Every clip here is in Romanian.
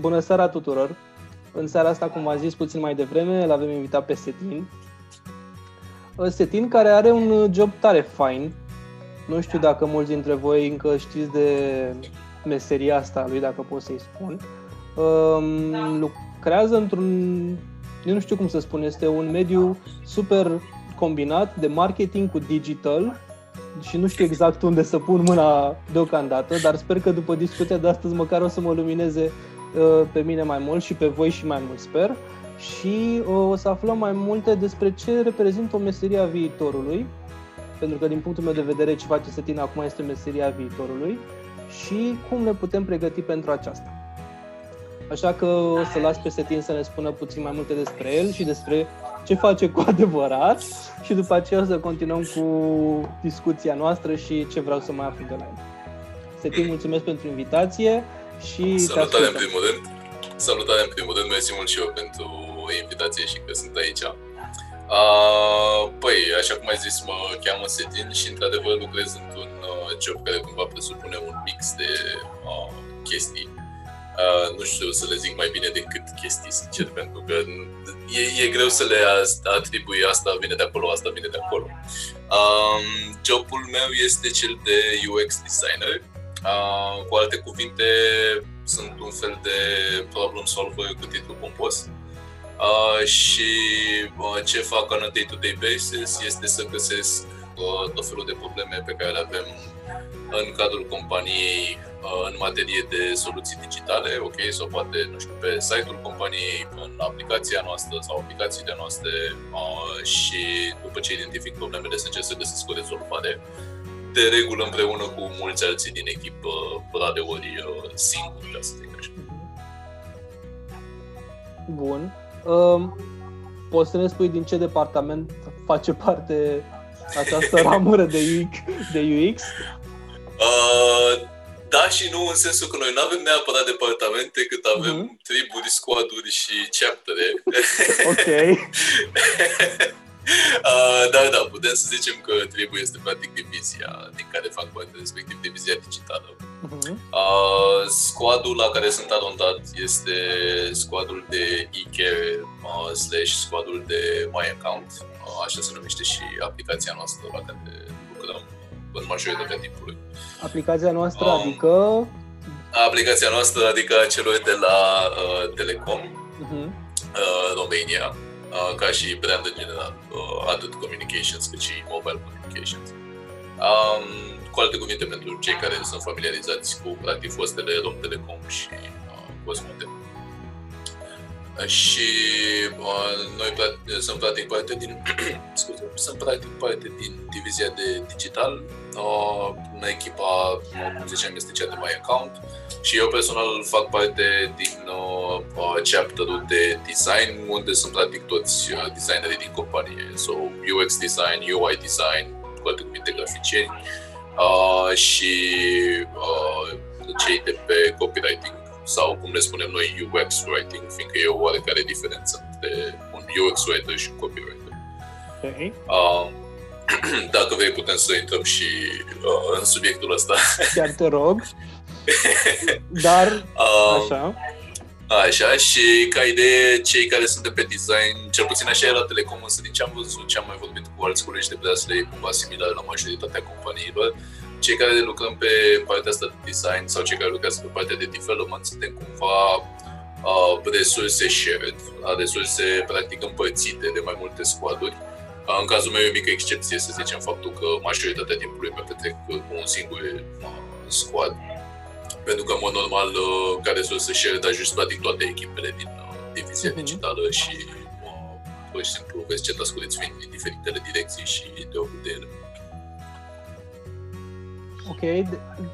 bună seara tuturor! În seara asta, cum v-am zis puțin mai devreme, îl avem invitat pe Setin. Setin care are un job tare fain. Nu știu dacă mulți dintre voi încă știți de meseria asta lui, dacă pot să-i spun. Um, lucrează într-un, eu nu știu cum să spun, este un mediu super combinat de marketing cu digital și nu știu exact unde să pun mâna deocamdată, dar sper că după discuția de astăzi măcar o să mă lumineze uh, pe mine mai mult și pe voi și mai mult, sper. Și uh, o să aflăm mai multe despre ce reprezintă o meserie a viitorului, pentru că din punctul meu de vedere ce face Setin acum este meseria viitorului și cum ne putem pregăti pentru aceasta. Așa că o să las pe Setin să ne spună puțin mai multe despre el și despre ce face cu adevărat și după aceea o să continuăm cu discuția noastră și ce vreau să mai aflu de la el. Setin, mulțumesc pentru invitație și Salutare în primul rând. Salutare în primul rând, mersi mult și eu pentru invitație și că sunt aici. Uh, păi, așa cum ai zis, mă cheamă Setin și într-adevăr lucrez într-un uh, job care cumva presupune un mix de uh, chestii Uh, nu știu să le zic mai bine decât chestii, sincer, pentru că e, e greu să le atribui asta vine de acolo, asta vine de acolo. Um, jobul meu este cel de UX designer. Uh, cu alte cuvinte, sunt un fel de problem solver cu titlu pompos. Uh, și uh, ce fac on a day-to-day basis este să găsesc uh, tot felul de probleme pe care le avem în cadrul companiei uh, în materie de soluții digitale, ok, sau poate, nu știu, pe site-ul companiei, în aplicația noastră sau aplicațiile noastre uh, și după ce identific problemele să încerc să găsesc o rezolvare de regulă împreună cu mulți alții din echipă, de ori uh, singuri, ca să zic așa. Bun. Um, poți să ne spui din ce departament face parte această ramură de UX? De UX? Uh, da și nu, în sensul că noi nu avem neapărat departamente, cât avem uh-huh. triburi, squaduri și chaptere. Ok. uh, dar da, putem să zicem că tribul este practic divizia din care fac parte, respectiv divizia digitală. Uh-huh. Uh, squadul la care sunt arondat este squadul de e-care uh, slash squadul de My Account, uh, așa se numește și aplicația noastră la care lucrăm în majoritatea timpului. Aplicația noastră, um, adică? Aplicația noastră, adică celor de la uh, Telecom, uh-huh. uh, România, uh, ca și brand în general, uh, atât communications cât și mobile communications. Um, cu alte cuvinte, pentru cei care sunt familiarizați cu practic fostele Rom Telecom și uh, Cosmote. Și uh, noi sunt practic parte din scuze, sunt practic parte din divizia de digital Uh, în echipa, cum ziceam, este cea de My Account și eu personal fac parte din uh, uh, chapterul de design, unde sunt practic toți uh, designerii din companie. So, UX design, UI design, cu alte cuvinte graficieni uh, și uh, cei de pe copywriting sau cum le spunem noi UX writing, fiindcă e o oarecare diferență între un UX writer și un copywriter. Okay. Uh, dacă vrei, putem să intrăm și uh, în subiectul ăsta. Chiar te rog. Dar, uh, așa. Așa, și ca idee, cei care sunt pe design, cel puțin așa e la Telecom, însă din ce am văzut, ce am mai vorbit cu alți colegi de pe asta, e cumva similar la majoritatea companiilor, cei care lucrăm pe partea asta de design sau cei care lucrează pe partea de development suntem cumva uh, resurse shared, resurse practic împărțite de mai multe squaduri în cazul meu e o mică excepție, să zicem, faptul că majoritatea timpului mă petrec cu un singur squad. Pentru că, în mod normal, uh, care să share dar just practic toate echipele din uh, divizia uh-huh. digitală și pur și simplu vezi ce tasculeți vin din diferitele direcții și te ocupi de ele. Ok,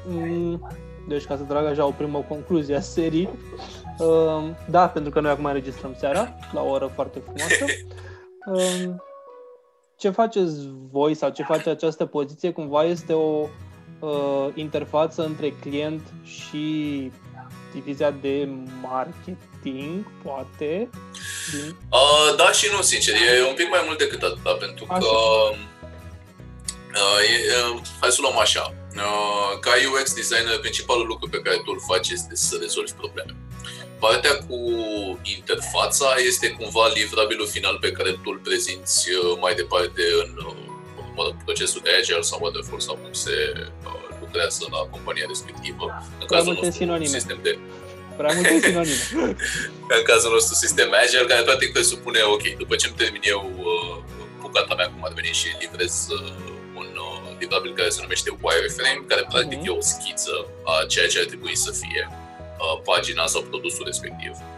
mm, deci ca să trag așa o primă concluzie a serii, uh, da, pentru că noi acum înregistrăm seara, la o oră foarte frumoasă, ce faceți voi sau ce face această poziție cumva este o uh, interfață între client și divizia de marketing, poate? Din... Uh, da și nu, sincer. E un pic mai mult decât atât, pentru așa. că uh, e, uh, hai să luăm așa. Uh, ca UX designer, principalul lucru pe care tu îl faci este să rezolvi probleme. partea cu interfața este cumva livrabilul final pe care tu îl prezinți uh, mai departe în uh, procesul de agile sau waterfall sau cum se lucrează la compania respectivă. În cazul nostru, sinonime. sistem de Prea multe sinonime. în cazul nostru, sistem agile, care practic presupune, ok, după ce îmi termin eu bucata mea, cum ar veni și livrez un livrabil care se numește wireframe, care practic mm-hmm. e o schiță a ceea ce ar trebui să fie Uh, pagina sau produsul respectiv. Uh,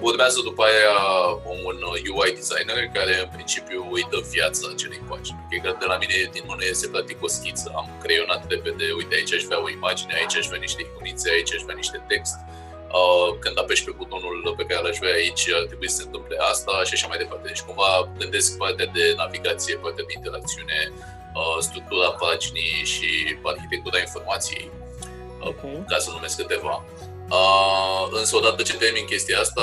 urmează după aia un UI designer care în principiu îi dă viața acelei pagini. Okay? Că de la mine din mână este practic o schiță. Am creionat repede, uite aici aș vrea o imagine, aici aș vrea niște iconițe, aici aș vrea niște text. Uh, când apeși pe butonul pe care l-aș vrea aici, ar trebui să se întâmple asta și așa mai departe. Deci cumva gândesc partea de navigație, partea de interacțiune, uh, structura paginii și arhitectura informației okay. ca să numesc câteva. Uh, însă odată ce termin chestia asta,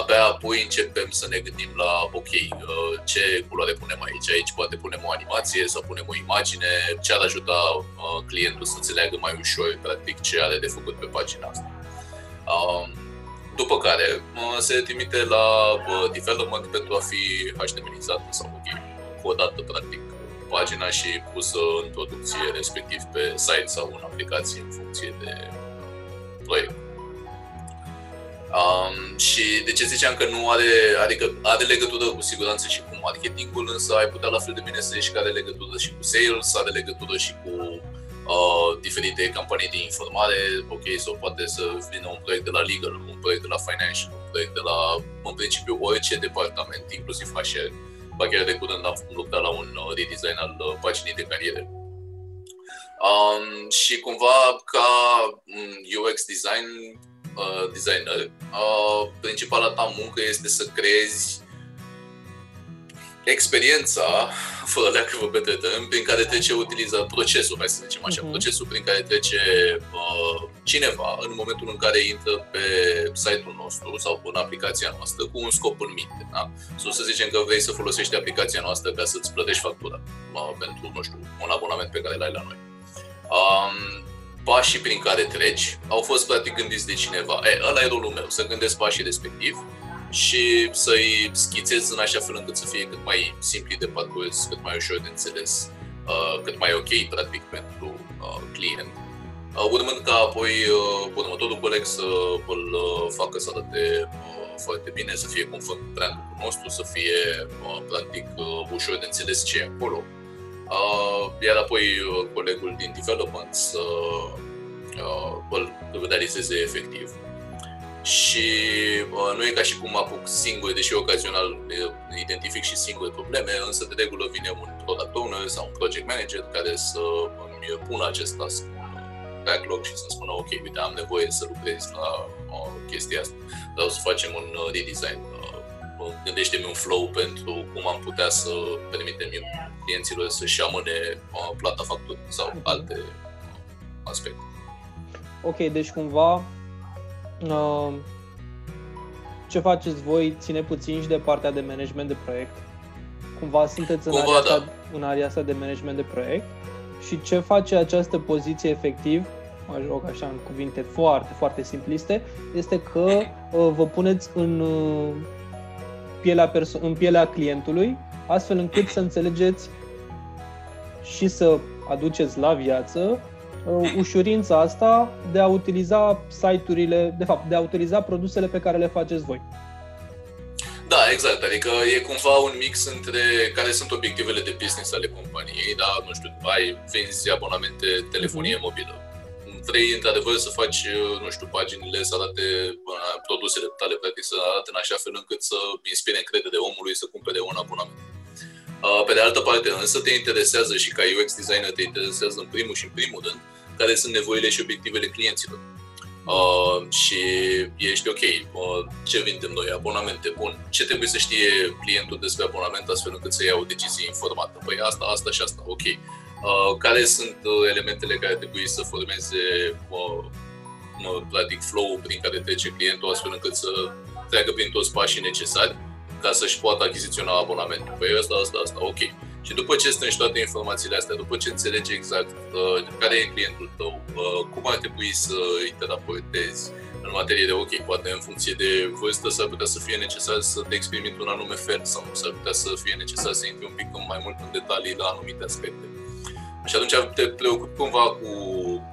abia apoi începem să ne gândim la, ok, uh, ce culoare punem aici? Aici poate punem o animație sau punem o imagine, ce ar ajuta uh, clientul să înțeleagă mai ușor, practic, ce are de făcut pe pagina asta. Uh, după care uh, se trimite la uh, development pentru a fi HTMLizată sau ok, codată, practic, pagina și pusă în producție, respectiv pe site sau în aplicație în funcție de proiect. Um, și de ce ziceam că nu are, adică are legătură cu siguranță și cu marketingul, însă ai putea la fel de bine să zici că are legătură și cu sales, are legătură și cu uh, diferite campanii de informare, ok, sau poate să vină un proiect de la legal, un proiect de la financial, un proiect de la, în principiu, orice departament, inclusiv HR, ba chiar de curând am lucrat la un uh, redesign al uh, paginii de cariere. Um, și cumva ca UX design uh, designer, uh, principala ta muncă este să creezi experiența, fără leacă vă petretăm, prin care trece utiliza procesul, hai să zicem așa, uh-huh. procesul prin care trece uh, cineva în momentul în care intră pe site-ul nostru sau în aplicația noastră cu un scop în minte. Da? Sau să zicem că vrei să folosești aplicația noastră ca să-ți plătești factura uh, pentru, nu știu, un abonament pe care l-ai la noi. Um, pașii prin care treci au fost practic gândiți de cineva. E, ăla e rolul meu, să gândesc pașii respectiv și să-i schițez în așa fel încât să fie cât mai simpli de parcurs, cât mai ușor de înțeles, uh, cât mai ok, practic, pentru uh, client. Uh, urmând ca apoi uh, următorul coleg să îl uh, facă să arate uh, foarte bine, să fie conform cu brandul nostru, să fie, uh, practic, uh, ușor de înțeles ce e acolo. Uh, iar apoi uh, colegul din development să uh, îl realizeze efectiv. Și uh, nu e ca și cum apuc singur, deși ocazional identific și singur probleme, însă de regulă vine un product owner sau un project manager care să îmi pună acest task backlog și să-mi spună ok, uite, am nevoie să lucrez la uh, chestia asta, vreau să facem un uh, redesign, uh, gândește-mi un flow pentru cum am putea să permitem clienților să-și amâne uh, plata facturii sau mhm. alte uh, aspecte. Ok, deci cumva Uh, ce faceți voi ține puțin și de partea de management de proiect. Cumva sunteți în, Cumva, area, da. asta, în area asta de management de proiect și ce face această poziție efectiv, mă joc așa în cuvinte foarte, foarte simpliste, este că uh, vă puneți în, uh, pielea perso- în pielea clientului, astfel încât să înțelegeți și să aduceți la viață uh, ușurința asta de a utiliza site-urile, de fapt, de a utiliza produsele pe care le faceți voi. Da, exact. Adică e cumva un mix între care sunt obiectivele de business ale companiei, da, nu știu, ai vinzi abonamente telefonie mhm. mobilă. Vrei, într-adevăr, să faci, nu știu, paginile să arate produsele tale, practic, să arate în așa fel încât să inspire încredere omului să cumpere un abonament. Pe de altă parte, însă, te interesează și ca UX designer te interesează în primul și în primul rând care sunt nevoile și obiectivele clienților. Uh, și ești ok, uh, ce vindem noi, abonamente, bun, ce trebuie să știe clientul despre abonament astfel încât să ia o decizie informată? Păi asta, asta și asta, ok. Uh, care sunt uh, elementele care trebuie să formeze uh, uh, practic flow prin care trece clientul astfel încât să treacă prin toți pașii necesari ca să-și poată achiziționa abonamentul. Păi asta, asta, asta, ok. Și după ce strângi toate informațiile astea, după ce înțelegi exact uh, care e clientul tău, uh, cum ar trebui să îi te raportezi, în materie de ok, poate în funcție de vârstă s-ar putea să fie necesar să te exprimi într-un anume fel sau s-ar putea să fie necesar să intri un pic mai mult în detalii la anumite aspecte. Și atunci te preocupi cumva cu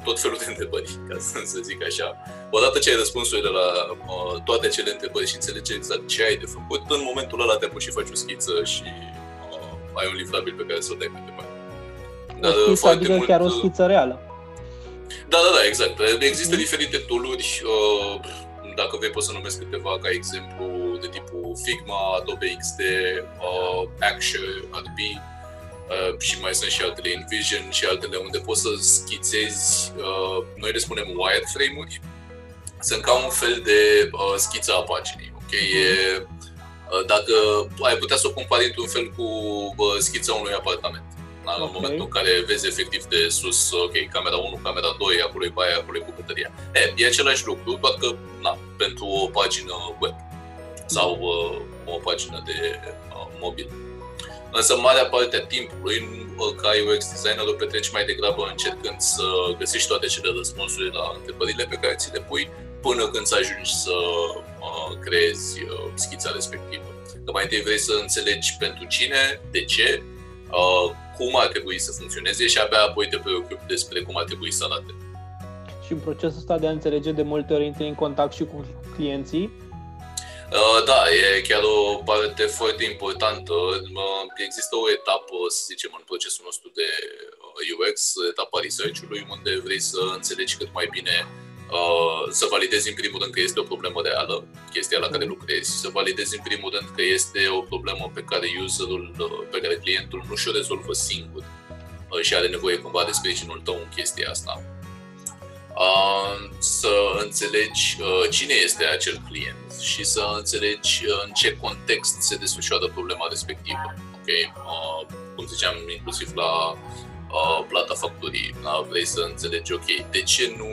tot felul de întrebări, ca să zic așa. Odată ce ai răspunsurile la uh, toate acele întrebări și înțelegi exact ce ai de făcut, în momentul ăla te apuci și faci o schiță și uh, ai un livrabil pe care să o dai mai departe. Dar, o schiță, adică mult, chiar o schiță reală. Da, da, da, exact. Există mm. diferite tooluri, uh, dacă vrei pot să numesc câteva ca exemplu de tipul Figma, Adobe XD, uh, Action, Adobe, Uh, și mai sunt și altele InVision și altele unde poți să schițezi, uh, noi le spunem wireframe-uri, sunt ca un fel de uh, schiță a paginii, ok? E, uh, dacă ai putea să o compari într-un fel cu uh, schița unui apartament. Da? Okay. În momentul în care vezi efectiv de sus, ok, camera 1, camera 2, acolo e baia, acolo e bucătăria. E, e același lucru, doar că, na, pentru o pagină web sau uh, o pagină de uh, mobil. Însă marea parte a timpului, ca UX designer, o petreci mai degrabă încercând să găsești toate cele răspunsuri la întrebările pe care ți le pui până când să ajungi să uh, creezi uh, schița respectivă. Că mai întâi vrei să înțelegi pentru cine, de ce, uh, cum ar trebui să funcționeze și abia apoi te preocupi despre cum ar trebui să arate. Și în procesul ăsta de a înțelege, de multe ori intri în contact și cu clienții Uh, da, e chiar o parte foarte importantă. Uh, există o etapă, să zicem, în procesul nostru de UX, uh, etapa research-ului, unde vrei să înțelegi cât mai bine să validezi în primul rând că este o problemă reală, chestia la care lucrezi, să validezi în primul rând că este o problemă pe care userul, pe care clientul nu și-o rezolvă singur și are nevoie cumva de sprijinul tău în chestia asta. Să înțelegi cine este acel client, și să înțelegi uh, în ce context se desfășoară problema respectivă. Ok? Uh, cum ziceam, inclusiv la uh, plata facturii. Da? Vrei să înțelegi, ok, de ce nu,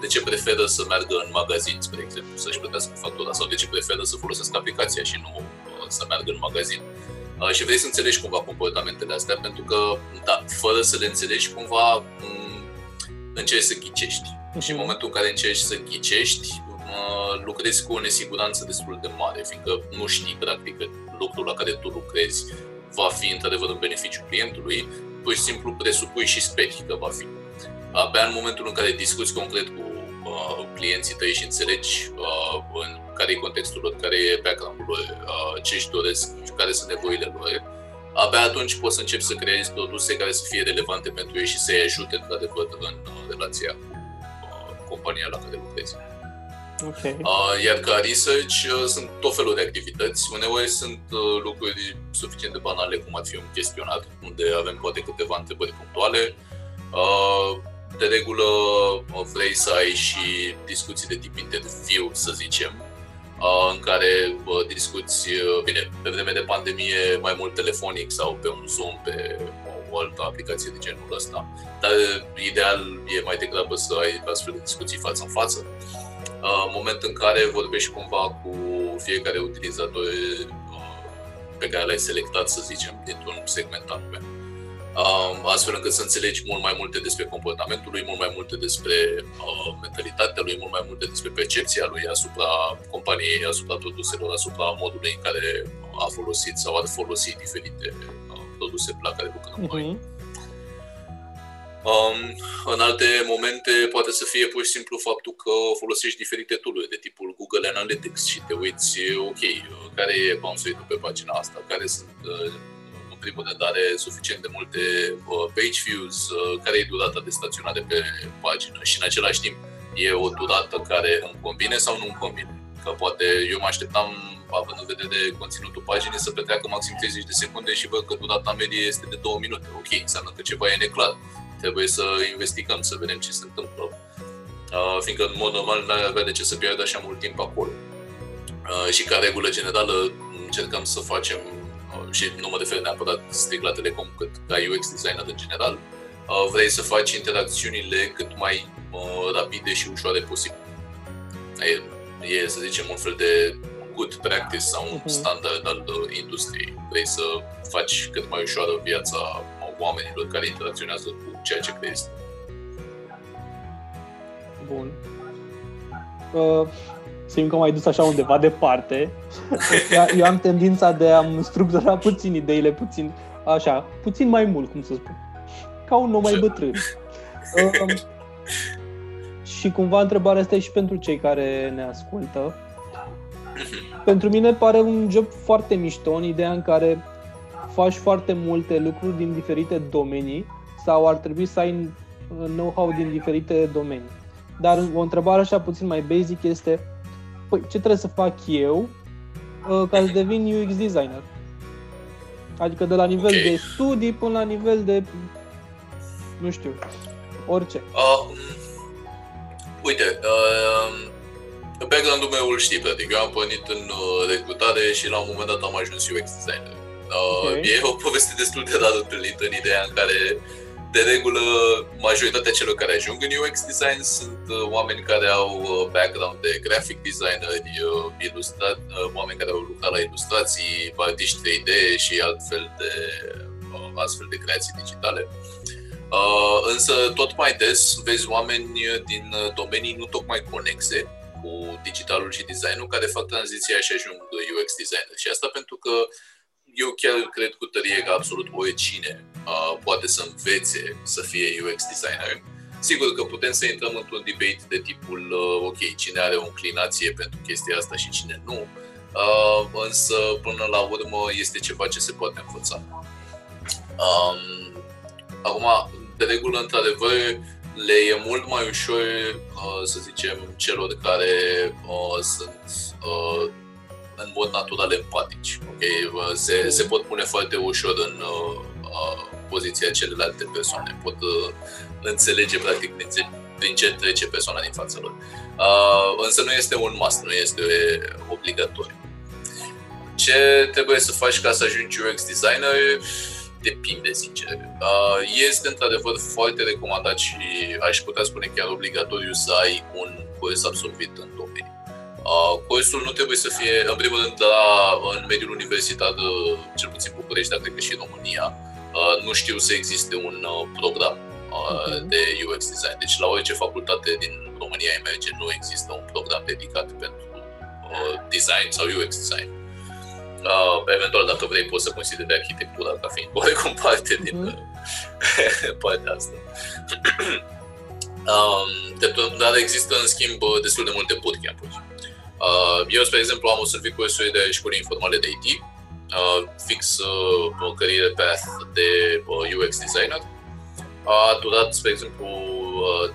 de ce preferă să meargă în magazin, spre exemplu, să-și plătească factura sau de ce preferă să folosească aplicația și nu uh, să meargă în magazin. Uh, și vrei să înțelegi cumva comportamentele astea, pentru că, da, fără să le înțelegi, cumva m- încerci să ghicești. Uh-huh. Și în mhm. momentul în care încerci să ghicești, lucrezi cu o nesiguranță destul de mare, fiindcă nu știi practic că lucrul la care tu lucrezi va fi într-adevăr în beneficiul clientului, pur și simplu presupui și speri că va fi. Abia în momentul în care discuți concret cu uh, clienții tăi și înțelegi uh, în care e contextul lor, care e background-ul lor, uh, ce își doresc, care sunt nevoile lor, abia atunci poți să începi să creezi produse care să fie relevante pentru ei și să-i ajute într-adevăr în uh, relația cu uh, compania la care lucrezi. Okay. Uh, iar ca research uh, sunt tot felul de activități. Uneori sunt uh, lucruri suficient de banale cum ar fi un chestionar, unde avem poate câteva întrebări punctuale. Uh, de regulă uh, vrei să ai și discuții de tip interviu, să zicem, uh, în care uh, discuți, uh, bine, pe vreme de pandemie mai mult telefonic sau pe un Zoom, pe o altă aplicație de genul ăsta. Dar ideal e mai degrabă să ai astfel de discuții față în față. Uh, moment în care vorbești cumva cu fiecare utilizator uh, pe care l-ai selectat, să zicem, dintr-un segment anume. Uh, astfel încât să înțelegi mult mai multe despre comportamentul lui, mult mai multe despre mentalitatea lui, mult mai multe despre percepția lui asupra companiei, asupra produselor, asupra modului în care a folosit sau ar folosi diferite produse la care lucrăm uh-huh. noi. Mhm. Um, în alte momente poate să fie pur și simplu faptul că folosești diferite tool de tipul Google Analytics și te uiți, ok, care e bounce rate pe pagina asta, care sunt uh, în primul rând are suficient de multe uh, page views, uh, care e durata de staționare pe pagină și în același timp e o durată care îmi convine sau nu îmi convine. Că poate eu mă așteptam, având în vedere conținutul paginii, să petreacă maxim 30 de secunde și văd că durata medie este de 2 minute. Ok, înseamnă că ceva e neclar trebuie să investigăm, să vedem ce se întâmplă. Uh, fiindcă, în mod normal, nu ar avea de ce să pierdă așa mult timp acolo. Uh, și ca regulă generală încercăm să facem, uh, și nu mă refer neapărat strict la Telecom, cât ca UX designer în general, uh, vrei să faci interacțiunile cât mai uh, rapide și ușoare posibil. E, e, să zicem, un fel de good practice sau un uh-huh. standard al uh, industriei. Vrei să faci cât mai ușoară viața oamenilor care interacționează cu ceea ce crezi. Bun. uh, simt că m-ai dus așa undeva departe. Eu am tendința de a-mi structura puțin ideile, puțin, așa, puțin mai mult, cum să spun. Ca un om mai bătrân. Uh, și cumva întrebarea asta e și pentru cei care ne ascultă. Pentru mine pare un job foarte mișto în ideea în care faci foarte multe lucruri din diferite domenii sau ar trebui să ai know-how din diferite domenii. Dar o întrebare așa puțin mai basic este păi, ce trebuie să fac eu uh, ca să devin UX designer? Adică de la nivel okay. de studii până la nivel de nu știu, orice. Uh, uite, uh, background-ul meu îl știi, practic. Eu am pornit în uh, recrutare și la un moment dat am ajuns UX designer. Uh, okay. E o poveste destul de rar întâlnită în ideea în care de regulă, majoritatea celor care ajung în UX design sunt uh, oameni care au uh, background de graphic designer, uh, ilustrat, uh, oameni care au lucrat la ilustrații, artiști 3D și altfel de, uh, astfel de creații digitale. Uh, însă tot mai des vezi oameni din domenii nu tocmai conexe cu digitalul și designul care fac tranziția și ajung UX designer. Și asta pentru că eu chiar cred cu tărie că absolut oricine uh, poate să învețe să fie UX designer. Sigur că putem să intrăm într-un debate de tipul, uh, ok, cine are o înclinație pentru chestia asta și cine nu, uh, însă până la urmă este ceva ce se poate învăța. Um, acum, de regulă, într-adevăr, le e mult mai ușor, uh, să zicem, celor care uh, sunt uh, în mod natural empatici. Okay? Se, se pot pune foarte ușor în uh, uh, poziția celelalte persoane, pot uh, înțelege practic din ce, din ce trece persoana din fața lor. Uh, însă nu este un must, nu este obligatoriu. Ce trebuie să faci ca să ajungi UX designer? Depinde, sincer. Uh, este într-adevăr foarte recomandat și aș putea spune chiar obligatoriu să ai un curs absolvit în domeniu. Uh, cursul nu trebuie să fie, în primul rând, la, în mediul universitar, cel puțin București, dar cred că și în România, uh, nu știu să existe un uh, program uh, de UX design. Deci la orice facultate din România emerge nu există un program dedicat pentru uh, design sau UX design. Uh, eventual, dacă vrei, poți să consideri arhitectura ca fiind oarecum parte din uh, partea asta. um, dar există, în schimb, destul de multe bootcamp-uri Uh, eu, spre exemplu, am observat cursuri de școli informale de IT, uh, fix uh, o career path de UX designer. A durat, spre exemplu,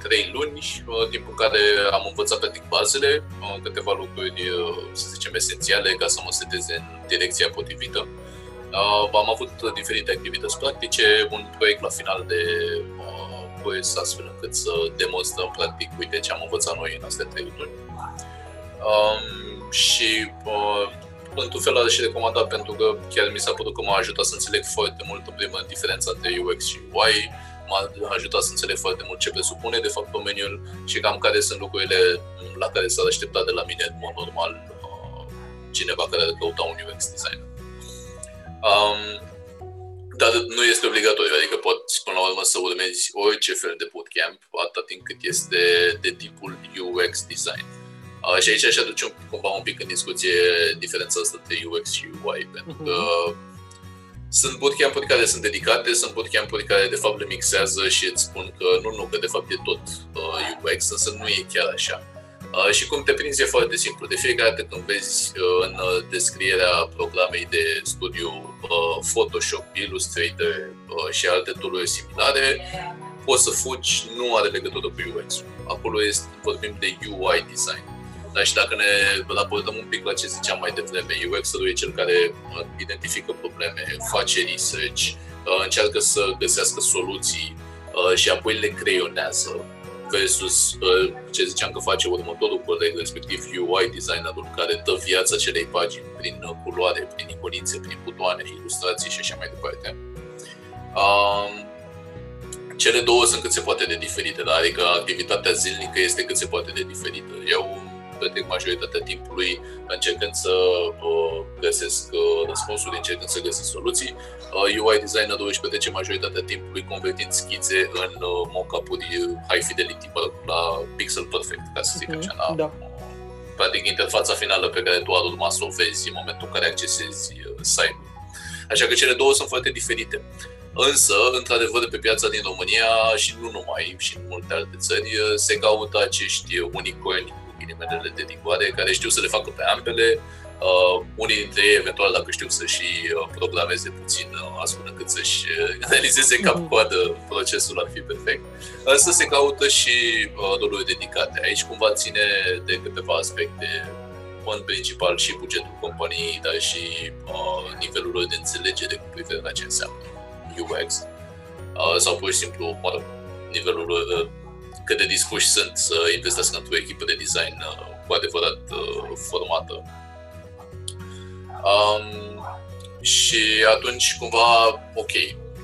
trei luni, timp în care am învățat practic bazele, câteva lucruri, să zicem, esențiale ca să mă seteze în direcția potrivită. Am avut diferite activități practice, un proiect la final de curs, astfel încât să demonstrăm practic, uite ce am învățat noi în astea trei luni. Um, și uh, într-un fel are și recomandat pentru că chiar mi s-a părut că m-a ajutat să înțeleg foarte mult în primul rând diferența între UX și UI, m-a ajutat să înțeleg foarte mult ce presupune de fapt domeniul și cam care sunt lucrurile la care s-ar aștepta de la mine în mod normal uh, cineva care ar căuta un UX designer. Um, dar nu este obligatoriu, adică poți până la urmă să urmezi orice fel de bootcamp, atât timp cât este de tipul UX design. Uh, și aici aș aduce un, cumva un pic în discuție diferența asta între UX și UI, pentru că uh-huh. Sunt bootcamp-uri care sunt dedicate, sunt bootcamp-uri care de fapt le mixează și îți spun că nu, nu, că de fapt e tot uh, UX, însă nu e chiar așa. Uh, și cum te prinzi e foarte simplu. De fiecare dată când vezi uh, în uh, descrierea programei de studiu uh, Photoshop, Illustrator uh, și alte tool similare, poți să fugi, nu are legătură cu UX. Acolo este, vorbim de UI design. Dar și dacă ne raportăm un pic la ce ziceam mai devreme, UX-ul e cel care uh, identifică probleme, face research, uh, încearcă să găsească soluții uh, și apoi le creionează versus ce ziceam că face următorul coleg, respectiv UI designerul care dă viața acelei pagini prin culoare, prin iconițe, prin butoane, ilustrații și așa mai departe. Um, cele două sunt cât se poate de diferite, da? adică activitatea zilnică este cât se poate de diferită. Eu petrec majoritatea timpului încercând să uh, găsesc uh, răspunsuri, încercând să găsesc soluții. Uh, UI designerul își petrece majoritatea timpului convertind schițe în uh, mock-up-uri high fidelity, la pixel perfect, ca să zic mhm, așa, la da. practic interfața finală pe care tu ar urma să o vezi în momentul în care accesezi uh, site-ul. Așa că cele două sunt foarte diferite. Însă, într-adevăr, pe piața din România și nu numai, și în multe alte țări, se caută acești unicorni cu ghilimelele de rigoare care știu să le facă pe ambele, Uh, unii dintre ei, eventual, dacă știu să și uh, programeze puțin, uh, astfel încât să-și uh, realizeze cap-coadă procesul ar fi perfect. Însă se caută și uh, roluri dedicate. Aici cumva ține de câteva aspecte în principal și bugetul companiei, dar și uh, nivelul lor de înțelegere cu privire la ce înseamnă UX. Uh, sau pur și simplu, mă rog, nivelul lor, uh, cât de dispuși sunt să investească într-o echipă de design uh, cu adevărat uh, formată Um, și atunci, cumva, ok,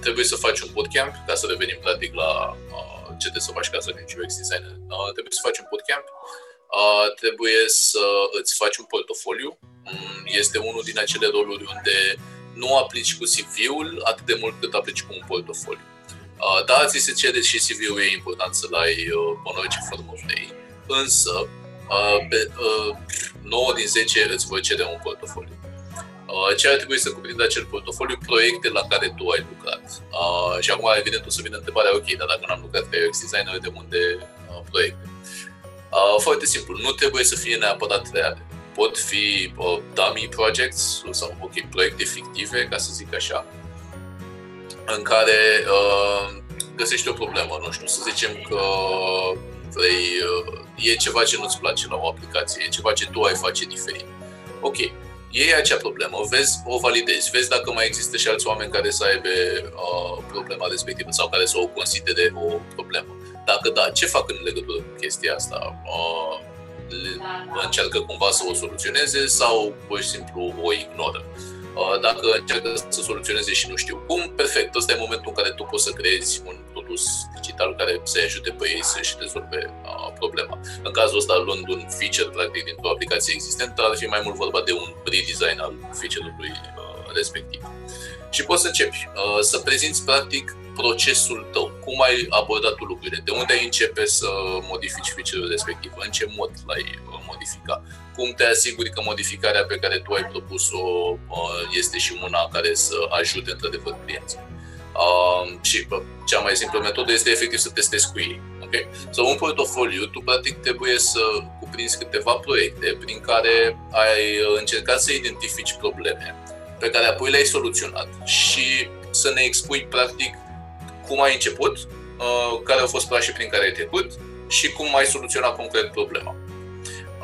trebuie să faci un bootcamp, ca să revenim practic la uh, ce trebuie să faci ca să ajungi UX designer. Uh, trebuie să faci un bootcamp, uh, trebuie să îți faci un portofoliu. Um, este unul din acele roluri unde nu aplici cu CV-ul atât de mult cât aplici cu un portofoliu. Uh, da, ți se cere și CV-ul, e important să-l ai uh, în orice formă vrei, însă uh, pe, uh, 9 din 10 îți voi cere un portofoliu. Uh, ce ar trebui să cuprindă acel portofoliu, proiecte la care tu ai lucrat. Uh, și acum, evident, o să vină întrebarea, ok, dar dacă n-am lucrat ca UX designer, de unde uh, proiecte? Uh, foarte simplu, nu trebuie să fie neapărat reale. Pot fi uh, dummy projects sau, ok, proiecte fictive, ca să zic așa, în care uh, găsești o problemă, nu știu, să zicem că vrei, uh, e ceva ce nu-ți place la o aplicație, e ceva ce tu ai face diferit. Ok, iei acea problemă, vezi, o validezi, vezi dacă mai există și alți oameni care să aibă uh, problema respectivă sau care să o considere o problemă. Dacă da, ce fac în legătură cu chestia asta? Uh, încearcă cumva să o soluționeze sau pur și simplu o ignoră? Uh, dacă încearcă să soluționeze și nu știu cum, perfect, ăsta e momentul în care tu poți să creezi un produs digital care să-i ajute pe ei să-și rezolve uh, problema. În cazul ăsta, luând un feature, practic, dintr-o aplicație existentă, ar fi mai mult vorba de un redesign al feature-ului uh, respectiv. Și poți să începi să prezinți, practic, procesul tău, cum ai abordat tu lucrurile, de unde ai începe să modifici feature-ul respectiv, în ce mod l-ai modifica, cum te asiguri că modificarea pe care tu ai propus-o uh, este și una care să ajute într-adevăr clienții. Uh, și cea mai simplă metodă este efectiv să testezi cu ei. Okay? Sau un portofoliu, tu practic trebuie să cuprinzi câteva proiecte prin care ai încercat să identifici probleme pe care apoi le-ai soluționat și să ne expui practic cum ai început, uh, care au fost pașii prin care ai trecut și cum ai soluționat concret problema.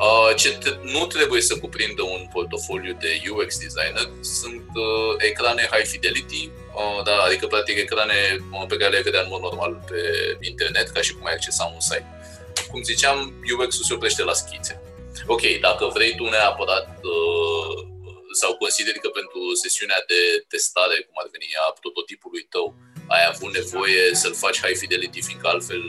Uh, ce nu trebuie să cuprindă un portofoliu de UX designer sunt uh, ecrane high fidelity, uh, da, adică practic ecrane pe care le vedea în mod normal pe internet, ca și cum ai accesa un site. Cum ziceam, UX-ul se oprește la schițe. Ok, dacă vrei tu neapărat sau consideri că pentru sesiunea de testare, cum ar veni a prototipului tău, ai avut nevoie să-l faci high fidelity, fiindcă altfel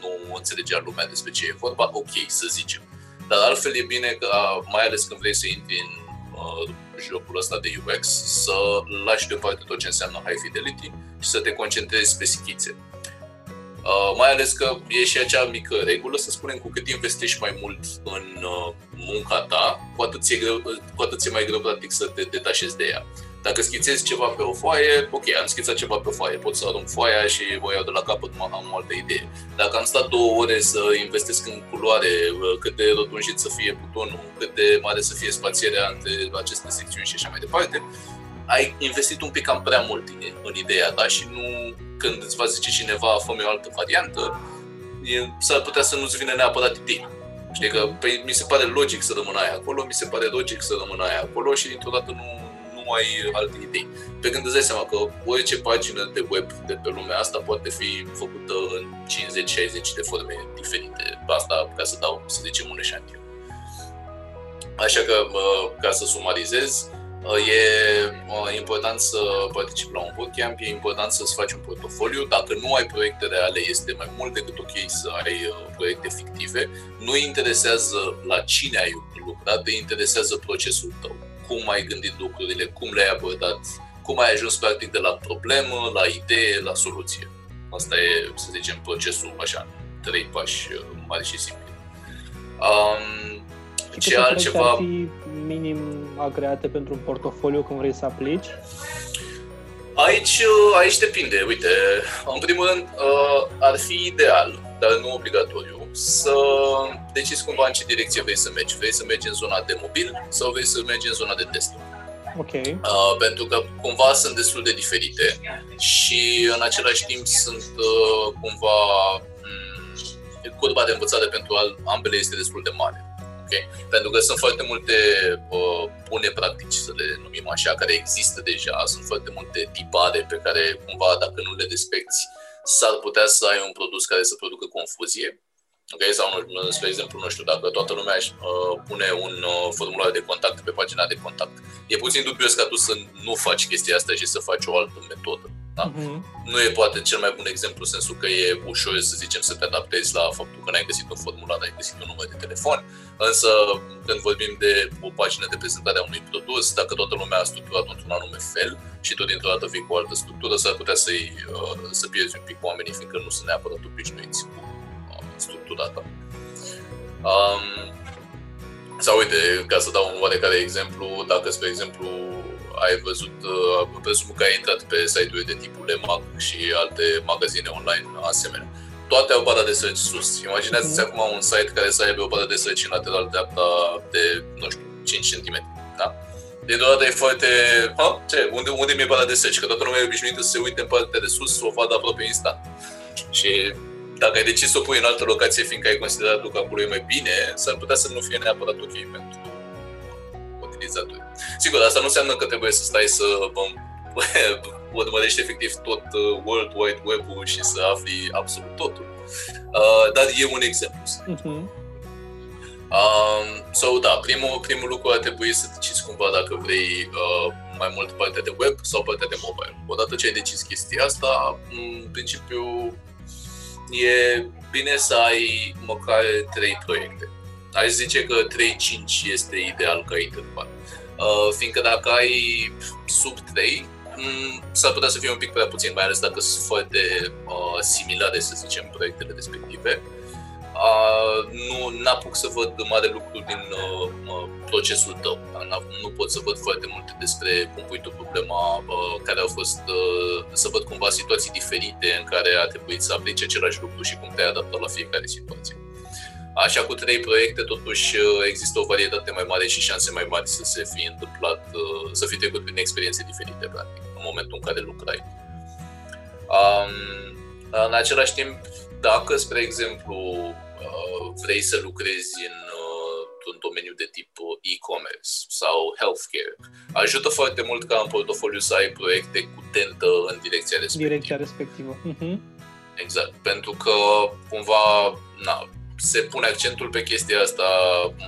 nu înțelegea lumea despre ce e vorba, ok, să zicem dar altfel e bine că, mai ales când vrei să intri în uh, jocul ăsta de UX, să lași deoparte tot ce înseamnă high fidelity și să te concentrezi pe schițe. Uh, mai ales că e și acea mică regulă, să spunem, cu cât investești mai mult în uh, munca ta, cu atât, e greu, cu atât e mai greu, practic, să te detașezi de ea. Dacă schițezi ceva pe o foaie, ok, am schițat ceva pe o foaie, pot să arunc foaia și o iau de la capăt, am o altă idee. Dacă am stat două ore să investesc în culoare, cât de rotunjit să fie butonul, cât de mare să fie spacierea între aceste secțiuni și așa mai departe, ai investit un pic cam prea mult în, în ideea ta și nu când îți va zice cineva fă o altă variantă, s-ar putea să nu-ți vină neapărat ideea. Știi că păi, mi se pare logic să rămână aia acolo, mi se pare logic să rămână aia acolo și dintr-o dată nu, nu ai alte idei. Pe când îți dai seama că orice pagină de web de pe lumea asta poate fi făcută în 50-60 de forme diferite. Asta ca să dau, să zicem, un eșantion. Așa că, ca să sumarizez, E important să participi la un bootcamp, e important să-ți faci un portofoliu. Dacă nu ai proiecte reale, este mai mult decât ok să ai uh, proiecte fictive. Nu interesează la cine ai lucrat, te interesează procesul tău cum ai gândit lucrurile, cum le-ai abordat, cum ai ajuns practic de la problemă, la idee, la soluție. Asta e, să zicem, procesul așa, trei pași uh, mari și simpli. Um, Și ce altceva... ar fi minim agreate pentru un portofoliu când vrei să aplici? Aici, aici depinde. Uite, în primul rând, uh, ar fi ideal, dar nu obligatoriu, să decizi cumva în ce direcție vrei să mergi. Vrei să mergi în zona de mobil sau vrei să mergi în zona de test? Ok. Uh, pentru că cumva sunt destul de diferite și în același timp sunt uh, cumva um, curba de învățare pentru ambele este destul de mare. Okay? Pentru că sunt foarte multe uh, bune practici, să le numim așa, care există deja, sunt foarte multe tipare pe care cumva dacă nu le respecti, s-ar putea să ai un produs care să producă confuzie. Okay? Sau, spre exemplu, nu știu, dacă toată lumea își uh, pune un uh, formular de contact pe pagina de contact, e puțin dubios ca tu să nu faci chestia asta și să faci o altă metodă. Da? Uh-huh. Nu e poate cel mai bun exemplu în sensul că e ușor, să zicem, să te adaptezi la faptul că n-ai găsit un formular, ai găsit un număr de telefon, însă când vorbim de o pagină de prezentare a unui produs, dacă toată lumea a structurat într-un anume fel și tu dintr-o dată vii cu o altă structură, s-ar putea să-i, uh, să pierzi un pic oamenii, fiindcă nu sunt neapărat obișnuiți cu uh, structura ta. Um, sau uite, ca să dau un oarecare exemplu, dacă, spre exemplu, ai văzut, uh, presupun că ai intrat pe site-uri de tipul EMAG și alte magazine online asemenea. Toate au bara de search sus. Imaginează-ți mm. acum un site care să aibă o bară de search în lateral dreapta de, nu știu, 5 cm. Da? Dintr-o dată e foarte... Ha? Ce? Unde, unde mi-e bara de search? Că toată lumea e obișnuită să se uite în partea de sus, să o vadă aproape instant. Și dacă ai decis să o pui în altă locație, fiindcă ai considerat că acolo e mai bine, s-ar putea să nu fie neapărat ok pentru utilizatori. Sigur, asta nu înseamnă că trebuie să stai să urmărești efectiv tot uh, World Wide Web-ul și să afli absolut totul. Uh, dar e un exemplu. Uh-huh. Um, so, da, primul, primul lucru ar trebui să decizi cumva dacă vrei uh, mai mult partea de web sau partea de mobile. Odată ce ai decis chestia asta, în principiu e bine să ai măcar trei proiecte. Aș zice că 3-5 este ideal ca interval. Uh, fiindcă dacă ai sub 3, mm, s-ar putea să fie un pic prea puțin, mai ales dacă sunt foarte uh, similare, să zicem, proiectele respective. Uh, nu apuc să văd mare lucru din uh, procesul tău. Nu pot să văd foarte multe despre cum pui tu problema, uh, care au fost, uh, să văd cumva situații diferite în care a trebuit să aplici același lucru și cum te-ai adaptat la fiecare situație. Așa, cu trei proiecte, totuși uh, există o varietate mai mare și șanse mai mari să se fi întâmplat, uh, să fi trecut prin experiențe diferite, practic, în momentul în care lucrai. Um, în același timp, dacă, spre exemplu, uh, vrei să lucrezi în un domeniu de tip e-commerce sau healthcare, ajută foarte mult ca în portofoliu să ai proiecte cu tentă în direcția respectivă. Direcția respectivă. Uh-huh. Exact, pentru că cumva na, se pune accentul pe chestia asta.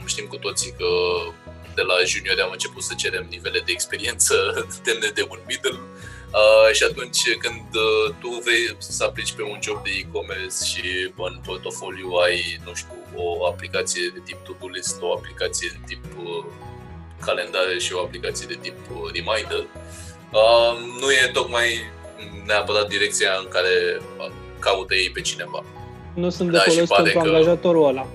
Știm cu toții că de la junior am început să cerem nivele de experiență demne de un middle Uh, și atunci când uh, tu vrei să aplici pe un job de e-commerce și în portofoliu ai, nu știu, o aplicație de tip to-do list, o aplicație de tip uh, calendare și o aplicație de tip uh, reminder, uh, nu e tocmai neapărat direcția în care uh, caută ei pe cineva nu sunt de da, folos pentru că... angajatorul ăla.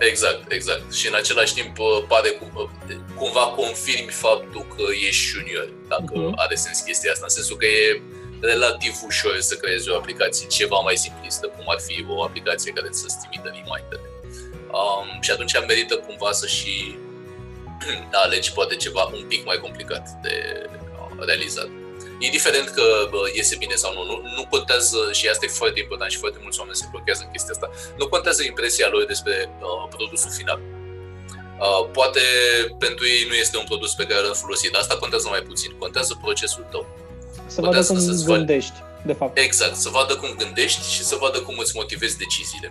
Exact, exact. Și în același timp uh, pare cum, uh, cumva confirmi faptul că ești junior, dacă uh-huh. are sens chestia asta, în sensul că e relativ ușor să creezi o aplicație ceva mai simplistă, cum ar fi o aplicație care să-ți trimită reminder. Um, și atunci am merită cumva să și alegi poate ceva un pic mai complicat de uh, realizat indiferent că iese bine sau nu, nu, nu contează, și asta e foarte important și foarte mulți oameni se blochează în chestia asta, nu contează impresia lor despre uh, produsul final. Uh, poate pentru ei nu este un produs pe care l-am folosit, asta contează mai puțin, contează procesul tău. Să vadă cum să gândești, de fapt. Exact, să vadă cum gândești și să vadă cum îți motivezi deciziile.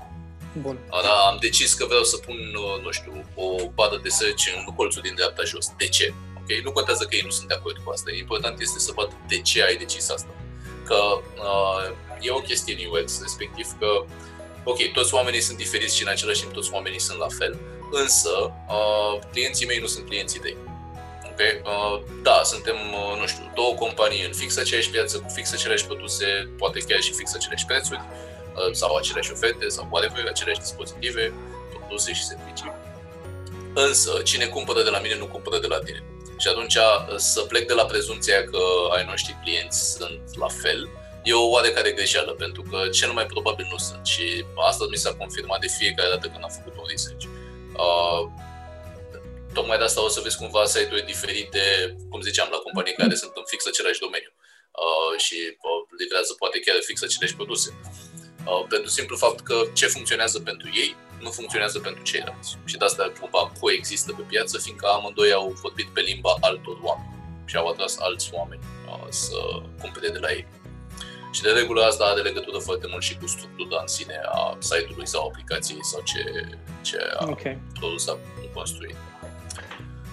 Bun. Da, am decis că vreau să pun, uh, nu știu, o padă de search în colțul din dreapta jos. De ce? Ok? Nu contează că ei nu sunt de acord cu asta. Important este să văd de ce ai decis asta. Că uh, e o chestie în UX, respectiv că, ok, toți oamenii sunt diferiți și în același timp toți oamenii sunt la fel, însă uh, clienții mei nu sunt clienții tăi. Okay? Uh, da, suntem, uh, nu știu, două companii în fix aceeași piață, cu fix aceleași produse, poate chiar și fix aceleași prețuri, uh, sau aceleași oferte, sau whatever, aceleași dispozitive, produse și servicii Însă, cine cumpără de la mine, nu cumpără de la tine. Și atunci să plec de la prezumția că ai noștri clienți sunt la fel, e o oarecare greșeală, pentru că cel mai probabil nu sunt. Și asta mi s-a confirmat de fiecare dată când am făcut un research. Uh, tocmai de asta o să vezi cumva site-uri diferite, cum ziceam, la companii care sunt în fix același domeniu uh, și uh, livrează poate chiar fix aceleași produse. Uh, pentru simplu fapt că ce funcționează pentru ei nu funcționează pentru ceilalți. Și de asta cumva coexistă pe piață, fiindcă amândoi au vorbit pe limba altor oameni și au atras alți oameni uh, să cumpere de la ei. Și de regulă asta are legătură foarte mult și cu structura în sine a site-ului sau aplicației sau ce, ce a okay. produs a construit.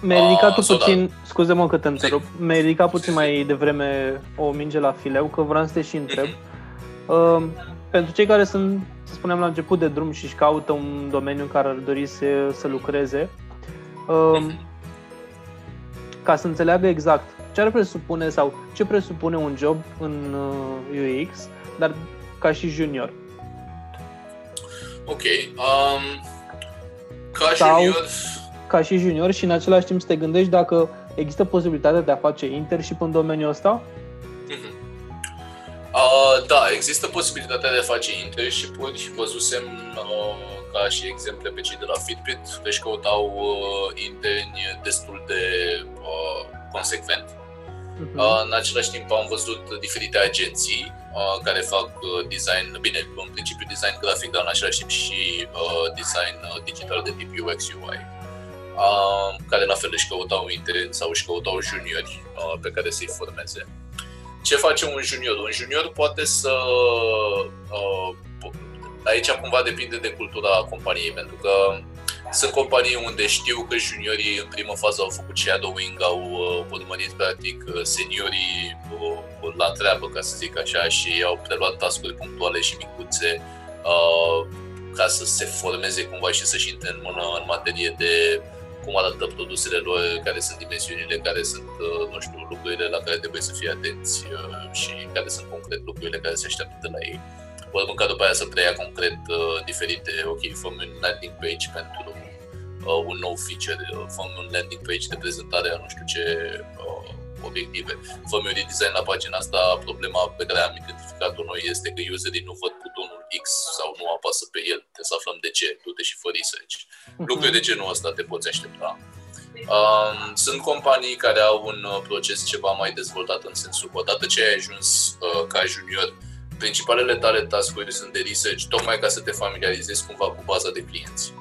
Mi-ai ridicat tu puțin, da. scuze-mă că te întrerup, mi-ai ridicat puțin mai devreme o minge la fileu, că vreau să te și întreb. Mm-hmm. Uh, pentru cei care sunt, să spunem, la început de drum și își caută un domeniu în care ar dori să, să lucreze, uh, mm-hmm. ca să înțeleagă exact ce ar presupune sau ce presupune un job în uh, UX, dar ca și junior. Ok. Um, ca sau, junior... Ca și junior și în același timp să te gândești dacă există posibilitatea de a face internship în domeniul ăsta? Mm-hmm. Uh, da, există posibilitatea de a face internship-uri. Văzusem uh, ca și exemple pe cei de la Fitbit, deci căutau uh, interni destul de uh, consecvent. Uh-huh. În același timp am văzut diferite agenții uh, care fac uh, design, bine, în principiu design grafic, dar în același timp și uh, design uh, digital de tip UX UI, uh, care la fel își căutau interni sau își căutau juniori uh, pe care să-i formeze. Ce face un junior? Un junior poate să uh, aici cumva depinde de cultura companiei, pentru că sunt companii unde știu că juniorii în primă fază au făcut shadowing, au uh, urmărit practic uh, seniorii uh, la treabă, ca să zic așa, și au preluat tascuri punctuale și micuțe uh, ca să se formeze cumva și să-și intre în mână în materie de cum arată produsele lor, care sunt dimensiunile, care sunt, uh, nu știu, lucrurile la care trebuie să fie atenți uh, și care sunt concret lucrurile care se așteaptă de la ei. Urmă ca după aia să preia concret uh, diferite, ok, făm un landing page pentru uh, un nou feature, uh, făm un landing page de prezentare a nu știu ce uh, obiective. Făm un redesign la pagina asta, problema pe care am identificat-o noi este că userii nu văd butonul X sau nu apasă pe el. Trebuie să aflăm de ce, du-te și fă research. Uh-huh. Lucruri de genul ăsta te poți aștepta. Um, sunt companii care au un uh, proces ceva mai dezvoltat în sensul că odată ce ai ajuns uh, ca junior principalele tale task-uri sunt de research, tocmai ca să te familiarizezi cumva cu baza de clienți.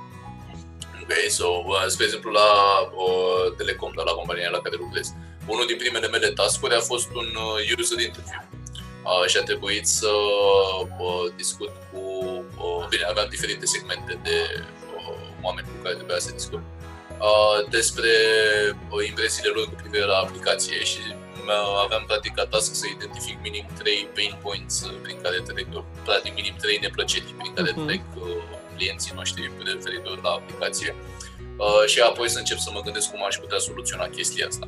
Ok, so, uh, spre exemplu, la uh, Telecom, la, la compania la care lucrez, unul din primele mele task-uri a fost un uh, user interview. Uh, și a trebuit să uh, discut cu. Uh, bine, aveam diferite segmente de uh, oameni cu care trebuia să discut uh, despre uh, impresiile lor cu privire la aplicație și aveam practic ca task să identific minim 3 pain points uh, prin care trec, uh, practic minim 3 neplăceri prin care uh-huh. trec uh, clienții noștri referitor la aplicație. Uh, și apoi să încep să mă gândesc cum aș putea soluționa chestia asta.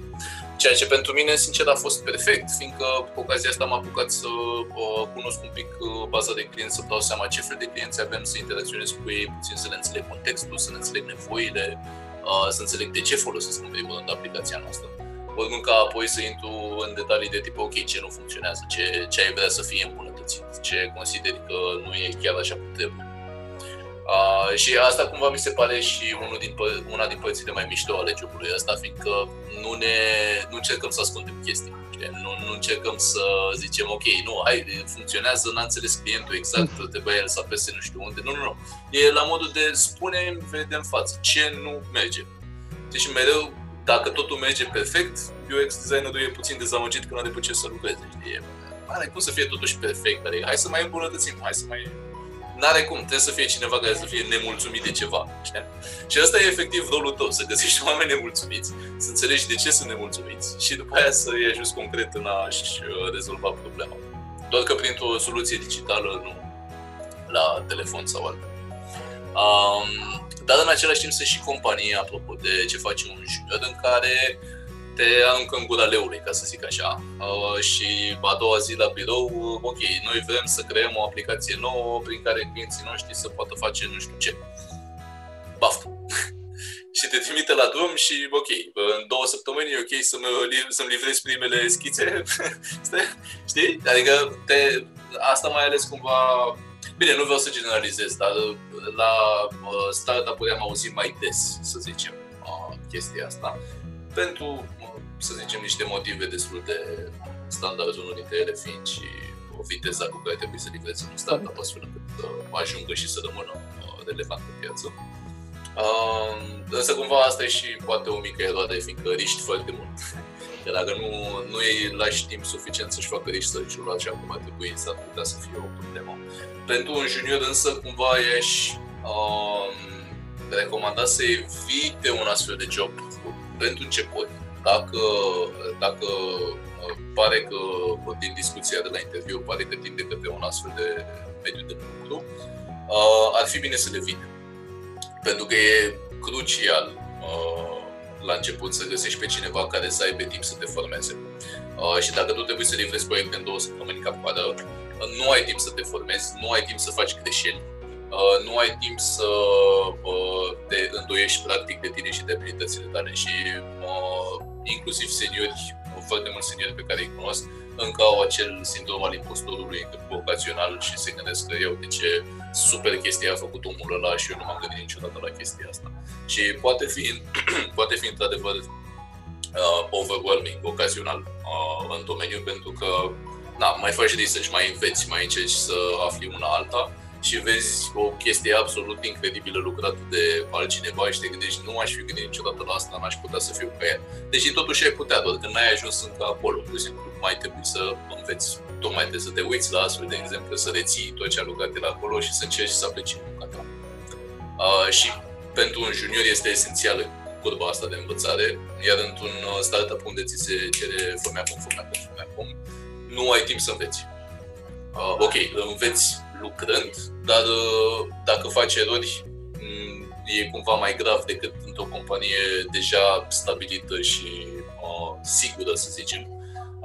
Ceea ce pentru mine, sincer, a fost perfect, fiindcă cu ocazia asta m-a apucat să uh, cunosc un pic uh, baza de clienți, să dau seama ce fel de clienți avem, să interacționez cu ei, puțin să le înțeleg contextul, să le înțeleg nevoile, uh, să înțeleg de ce folosesc în primul rând aplicația noastră urmând ca apoi să intru în detalii de tip, ok, ce nu funcționează, ce, ce ai vrea să fie îmbunătățit, ce consideri că nu e chiar așa cum trebuie. Uh, și asta cumva mi se pare și unul din, una din părțile mai mișto ale jobului ăsta, fiindcă nu, ne, nu încercăm să ascundem chestii. Nu, nu încercăm să zicem, ok, nu, hai, funcționează, n-a înțeles clientul exact, mm. trebuia el să apese nu știu unde. Nu, nu, nu. E la modul de spune vedem față, ce nu merge. Deci mereu dacă totul merge perfect, UX designerul e puțin dezamăgit când are pe ce să lucreze. Știi? Are cum să fie totuși perfect, adică hai să mai îmbunătățim, hai să mai... N-are cum, trebuie să fie cineva care să fie nemulțumit de ceva, știi? Și asta e efectiv rolul tău, să găsești oameni nemulțumiți, să înțelegi de ce sunt nemulțumiți și după aia să i ajuți concret în a-și uh, rezolva problema. Doar că printr-o soluție digitală, nu la telefon sau altfel. Um, dar în același timp sunt și companii, apropo de ce face un junior, în care te aruncă în gura leului, ca să zic așa. Uh, și a doua zi la birou, ok, noi vrem să creăm o aplicație nouă prin care clienții noștri să poată face nu știu ce. Baftă! și te trimite la drum și, ok, în două săptămâni e ok să-mi, să-mi livrezi primele schițe, știi? Adică te, asta mai ales cumva Bine, nu vreau să generalizez, dar la uh, startup-uri am auzit mai des, să zicem, uh, chestia asta. Pentru, uh, să zicem, niște motive destul de standard, unul dintre ele fiind și o viteza cu care trebuie să livrezi un startup astfel încât să ajungă și să rămână relevant pe piață. Uh, însă cumva asta e și poate o mică eroare, fiindcă riști foarte mult. Că dacă nu, nu îi lași timp suficient să-și facă research-ul așa cum ar trebui, s-ar putea să fie o problemă. Pentru un junior însă cumva ești um, recomanda să evite un astfel de job pentru început. Dacă, dacă uh, pare că din discuția de la interviu pare că tinde către un astfel de mediu de lucru, uh, ar fi bine să le evite. Pentru că e crucial uh, la început să găsești pe cineva care să aibă timp să te formeze. Uh, și dacă tu trebuie să livrezi proiecte în două săptămâni ca coadă, nu ai timp să te formezi, nu ai timp să faci greșeli, uh, nu ai timp să uh, te îndoiești practic de tine și de abilitățile tale și uh, inclusiv seniori, foarte mulți seniori pe care îi cunosc, încă au acel sindrom al impostorului vocațional și se gândesc că eu de ce super chestie a făcut omul ăla și eu nu m-am gândit niciodată la chestia asta. Și poate fi, poate fi într-adevăr uh, overwhelming, ocazional uh, în domeniu, pentru că na, mai faci research, mai înveți, mai încerci să afli una alta și vezi o chestie absolut incredibilă lucrată de altcineva și te gândești, nu aș fi gândit niciodată la asta, n-aș putea să fiu ca el. Deci totuși ai putea, doar că n-ai ajuns încă acolo. Pur și simplu mai trebuie să înveți, tocmai trebuie să te uiți la astfel de exemplu, să reții tot ce a lucrat la acolo și să încerci să aplici munca ta. Uh, și pentru un junior este esențială curba asta de învățare, iar într-un startup unde ți se cere fă acum, fă acum, fă acum, nu ai timp să înveți. Uh, ok, înveți lucrând, dar uh, dacă faci erori, mm, e cumva mai grav decât într-o companie deja stabilită și uh, sigură, să zicem.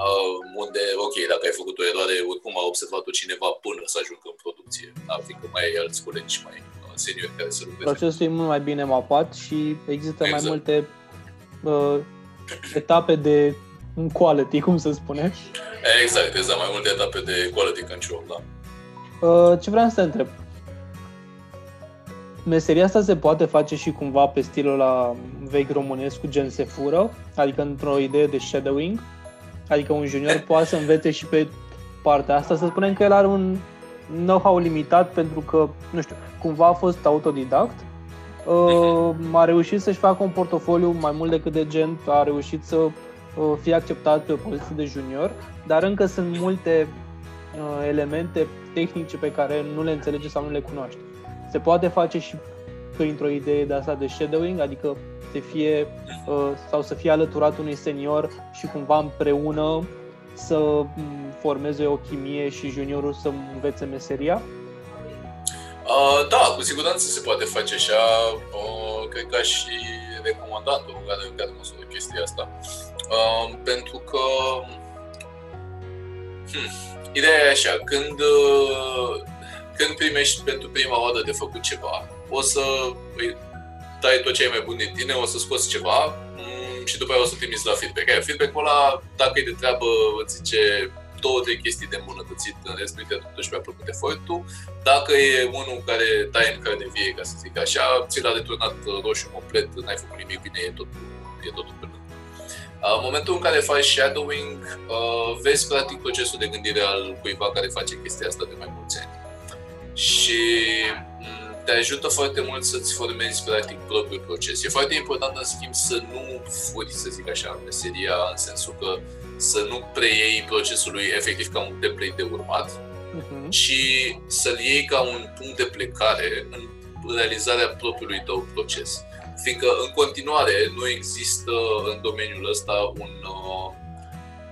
Uh, unde, ok, dacă ai făcut o eroare, oricum a observat-o cineva până să ajungă în producție, da? fiindcă mai ai alți colegi mai uh, seniori care să lucreze. Procesul e mult mai bine mapat și există exact. mai multe uh, etape de quality, cum să spune. Exact, exact, mai multe etape de quality control, da. Uh, ce vreau să te întreb? Meseria asta se poate face și cumva pe stilul la vechi românesc cu gen se fură? Adică într-o idee de shadowing? Adică un junior poate să învețe și pe partea asta, să spunem că el are un know-how limitat pentru că, nu știu, cumva a fost autodidact, uh, a reușit să-și facă un portofoliu mai mult decât de gen, a reușit să Uh, fie acceptat pe o poziție de junior, dar încă sunt multe uh, elemente tehnice pe care nu le înțelege sau nu le cunoaște. Se poate face și printr-o idee de asta de shadowing, adică să fie uh, sau să fie alăturat unui senior și cumva împreună să mm, formeze o chimie și juniorul să învețe meseria? Uh, da, cu siguranță se poate face așa. Uh, cred că și recomandat o care, care măsură chestia asta. Uh, pentru că hmm, ideea e așa, când, uh, când primești pentru prima oară de făcut ceva, o să îi dai tot ce ai mai bun din tine, o să scoți ceva um, și după aia o să trimiți la feedback. Aia feedback-ul ăla, dacă e de treabă, îți zice două, trei chestii de îmbunătățit, în rest uite, totuși mi-a plăcut efortul. Dacă e unul care taie în carne vie, ca să zic așa, ți l-a returnat roșu complet, n-ai făcut nimic bine, e totul, e totul pe în momentul în care faci shadowing, vezi practic procesul de gândire al cuiva care face chestia asta de mai mulți ani. Și te ajută foarte mult să-ți formezi practic propriul proces. E foarte important, în schimb, să nu furi, să zic așa, meseria, în sensul că să nu preiei procesul lui efectiv ca un template de urmat, uh-huh. ci să-l iei ca un punct de plecare în realizarea propriului tău proces. Fiindcă în continuare nu există în domeniul ăsta un uh,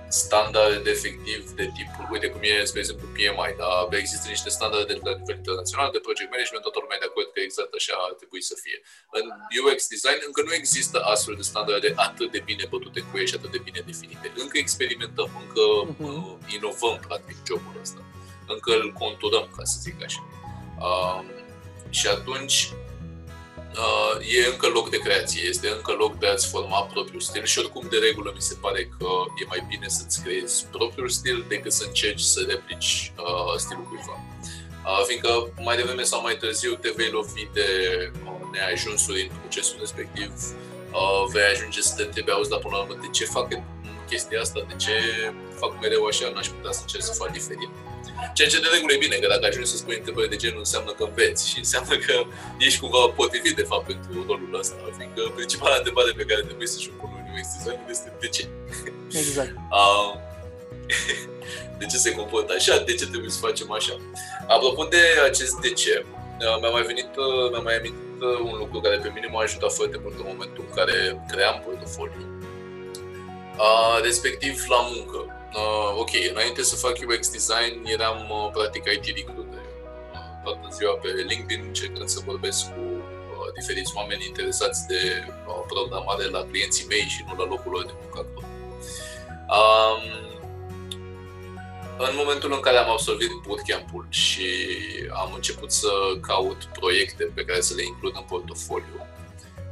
standard efectiv de tip, uite cum e, spre exemplu, PMI, da? există niște standarde de la nivel internațional de project management, toată lumea de acord că exact așa ar trebui să fie. În UX design încă nu există astfel de standarde atât de bine bătute cu ei și atât de bine definite. Încă experimentăm, încă uh-huh. inovăm, practic, jobul ăsta. Încă îl conturăm, ca să zic așa. Uh, și atunci, uh, e încă loc de creație, este încă loc de a-ți forma propriul stil și oricum de regulă mi se pare că e mai bine să-ți creezi propriul stil decât să încerci să replici uh, stilul cuiva. Uh, fiindcă mai devreme sau mai târziu te vei lovi de uh, neajunsuri în procesul respectiv, uh, vei ajunge să te întrebi, auzi, dar până la urmă, de ce fac chestia asta, de ce fac mereu așa, n-aș putea să încerc să fac diferit. Ceea ce de regulă e bine, că dacă ajungi să spui întrebări de genul înseamnă că înveți și înseamnă că ești cumva potrivit de fapt pentru rolul ăsta, fiindcă principala întrebare pe care trebuie să-și o pun unui designer este de ce. Exact. Uh, de ce se comportă așa, de ce trebuie să facem așa. Apropo de acest de ce, uh, mi-a mai venit, uh, mi-a mai amintit uh, un lucru care pe mine m-a ajutat foarte mult în momentul în care cream portofoliu. Uh, respectiv la muncă Uh, ok, înainte să fac UX design, eram uh, practic IT recruiter. Uh, toată ziua pe LinkedIn încercând să vorbesc cu uh, diferiți oameni interesați de uh, programare la clienții mei și nu la locul lor de muncă acolo. Um, în momentul în care am absolvit bootcamp-ul și am început să caut proiecte pe care să le includ în portofoliu,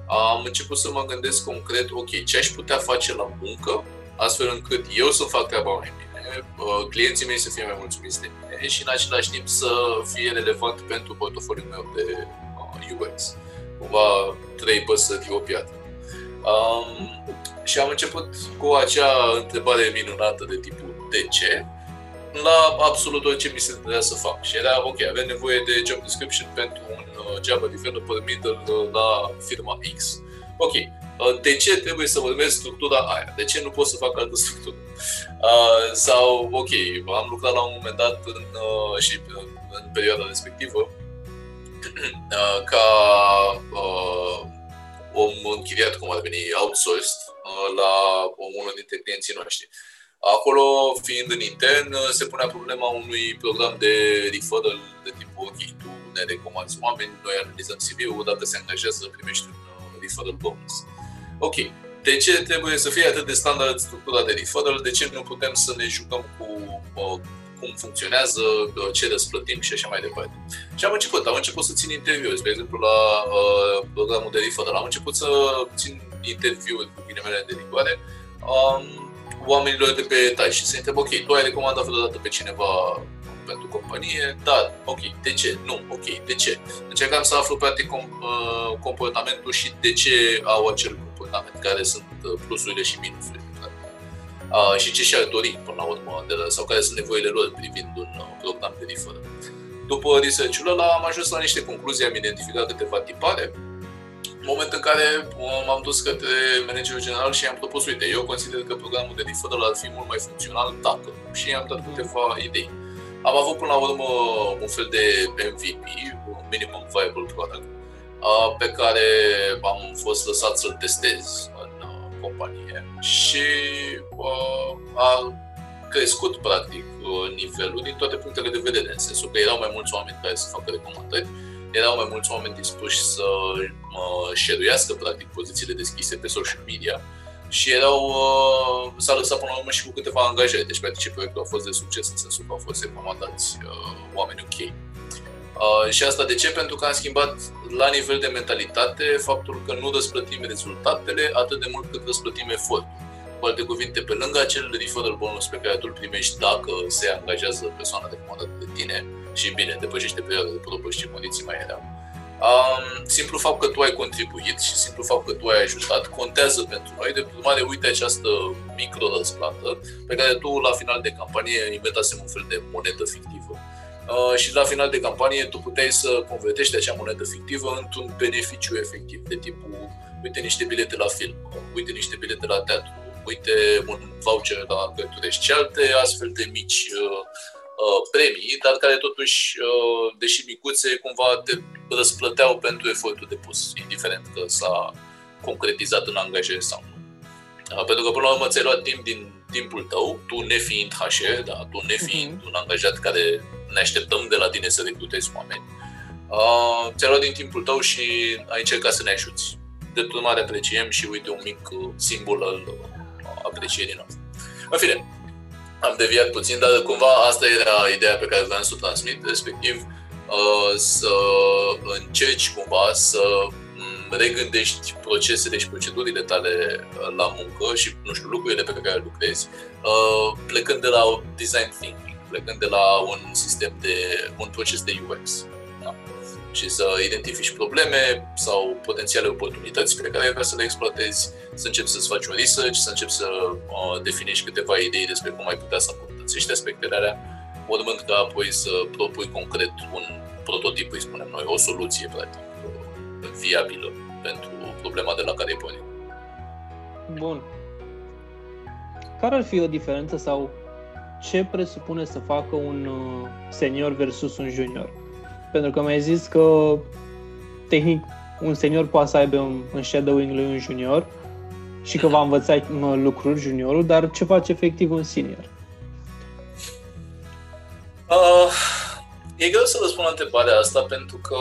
am început să mă gândesc concret, ok, ce aș putea face la muncă astfel încât eu să fac treaba mai bine, uh, clienții mei să fie mai mulțumiți de mine și în același timp să fie relevant pentru portofoliul meu de UX. Uh, Cumva trei păsări o piatră. Um, și am început cu acea întrebare minunată de tipul de ce, la absolut orice mi se trebuia să fac. Și era, ok, avem nevoie de job description pentru un uh, Java developer middle la firma X. Ok, Uh, de ce trebuie să urmez structura aia? De ce nu pot să fac altă structură? Uh, sau, ok, am lucrat la un moment dat în, uh, și în perioada respectivă uh, ca uh, om închiriat, cum ar veni, outsourced, uh, la unul dintre clienții noștri. Acolo, fiind în intern, se punea problema unui program de referral de tipul, ok, tu ne recomanzi oameni, noi analizăm CV-ul, dacă se angajează, primești un referral bonus. Uh, ok, de ce trebuie să fie atât de standard structura de referral, de ce nu putem să ne jucăm cu uh, cum funcționează, uh, ce răsplătim și așa mai departe. Și am început, am început să țin interviuri, spre exemplu la uh, programul de referral, am început să țin interviuri cu ghilimele de rigoare um, oamenilor de pe etaj și să întreb, ok, tu ai recomandat vreodată pe cineva pentru companie, dar ok, de ce? Nu, ok, de ce? Încercam să aflu practic uh, comportamentul și de ce au acel comportament, care sunt uh, plusurile și minusurile. Uh, și ce și-ar dori până la urmă, de la, sau care sunt nevoile lor privind un uh, program de referă. După research-ul ăla am ajuns la niște concluzii, am identificat câteva tipare, în moment în care m-am dus către managerul general și i-am propus, uite, eu consider că programul de referral ar fi mult mai funcțional dacă. Și i-am dat câteva idei. Am avut până la urmă un fel de MVP, un Minimum Viable Product, pe care am fost lăsat să-l testez în companie și a crescut practic nivelul din toate punctele de vedere, în sensul că erau mai mulți oameni care să facă recomandări, erau mai mulți oameni dispuși să share practic pozițiile deschise pe social media și erau, uh, s-a lăsat până la urmă și cu câteva angajări. Deci, practic, și proiectul a fost de succes în sensul că au fost recomandați uh, oameni ok. Uh, și asta de ce? Pentru că am schimbat la nivel de mentalitate faptul că nu răsplătim rezultatele atât de mult cât răsplătim efortul. Cu alte cuvinte, pe lângă acel referral bonus pe care tu îl primești dacă se angajează persoana recomandată de tine și bine, depășește perioada de probă și condiții mai erau, Um, simplu fapt că tu ai contribuit și simplu fapt că tu ai ajutat contează pentru noi. De urmare, uite această micro-răsplată pe care tu la final de campanie inventasem un fel de monedă fictivă. Uh, și la final de campanie tu puteai să convertești acea monedă fictivă într-un beneficiu efectiv, de tipul uite niște bilete la film, uite niște bilete la teatru, uite un voucher la cărturești și alte astfel de mici uh, Uh, premii, dar care totuși, uh, deși micuțe, cumva te răsplăteau pentru efortul depus, indiferent că s-a concretizat în angajare sau nu. Uh, pentru că, până la urmă, ți-ai luat timp din timpul tău, tu nefiind HR, da, tu nefiind uh-huh. un angajat care ne așteptăm de la tine să recrutezi oameni, uh, ți-ai luat din timpul tău și ai încercat să ne ajuți. De urmare, apreciem și uite un mic simbol al aprecierii noastre. În fine, am deviat puțin, dar cumva asta era ideea pe care vreau să o transmit, respectiv uh, să încerci cumva să regândești procesele și procedurile tale uh, la muncă și, nu știu, lucrurile pe care lucrezi, uh, plecând de la design thinking, plecând de la un sistem de, un proces de UX. Da? Și să identifici probleme sau potențiale oportunități pe care ai vrea să le exploatezi, să începi să-ți faci un research, să începi să uh, definești câteva idei despre cum ai putea să îmbunătățești aspectele alea, urmând ca apoi să propui concret un prototip, îi spunem noi, o soluție, practic viabilă pentru problema de la care pornim. Bun. Care ar fi o diferență sau ce presupune să facă un uh, senior versus un junior? Pentru că mi-ai zis că tehnic un senior poate să aibă în shadowing lui un junior și că va învăța lucruri juniorul, dar ce face efectiv un senior? Uh, e greu să răspund la întrebarea asta pentru că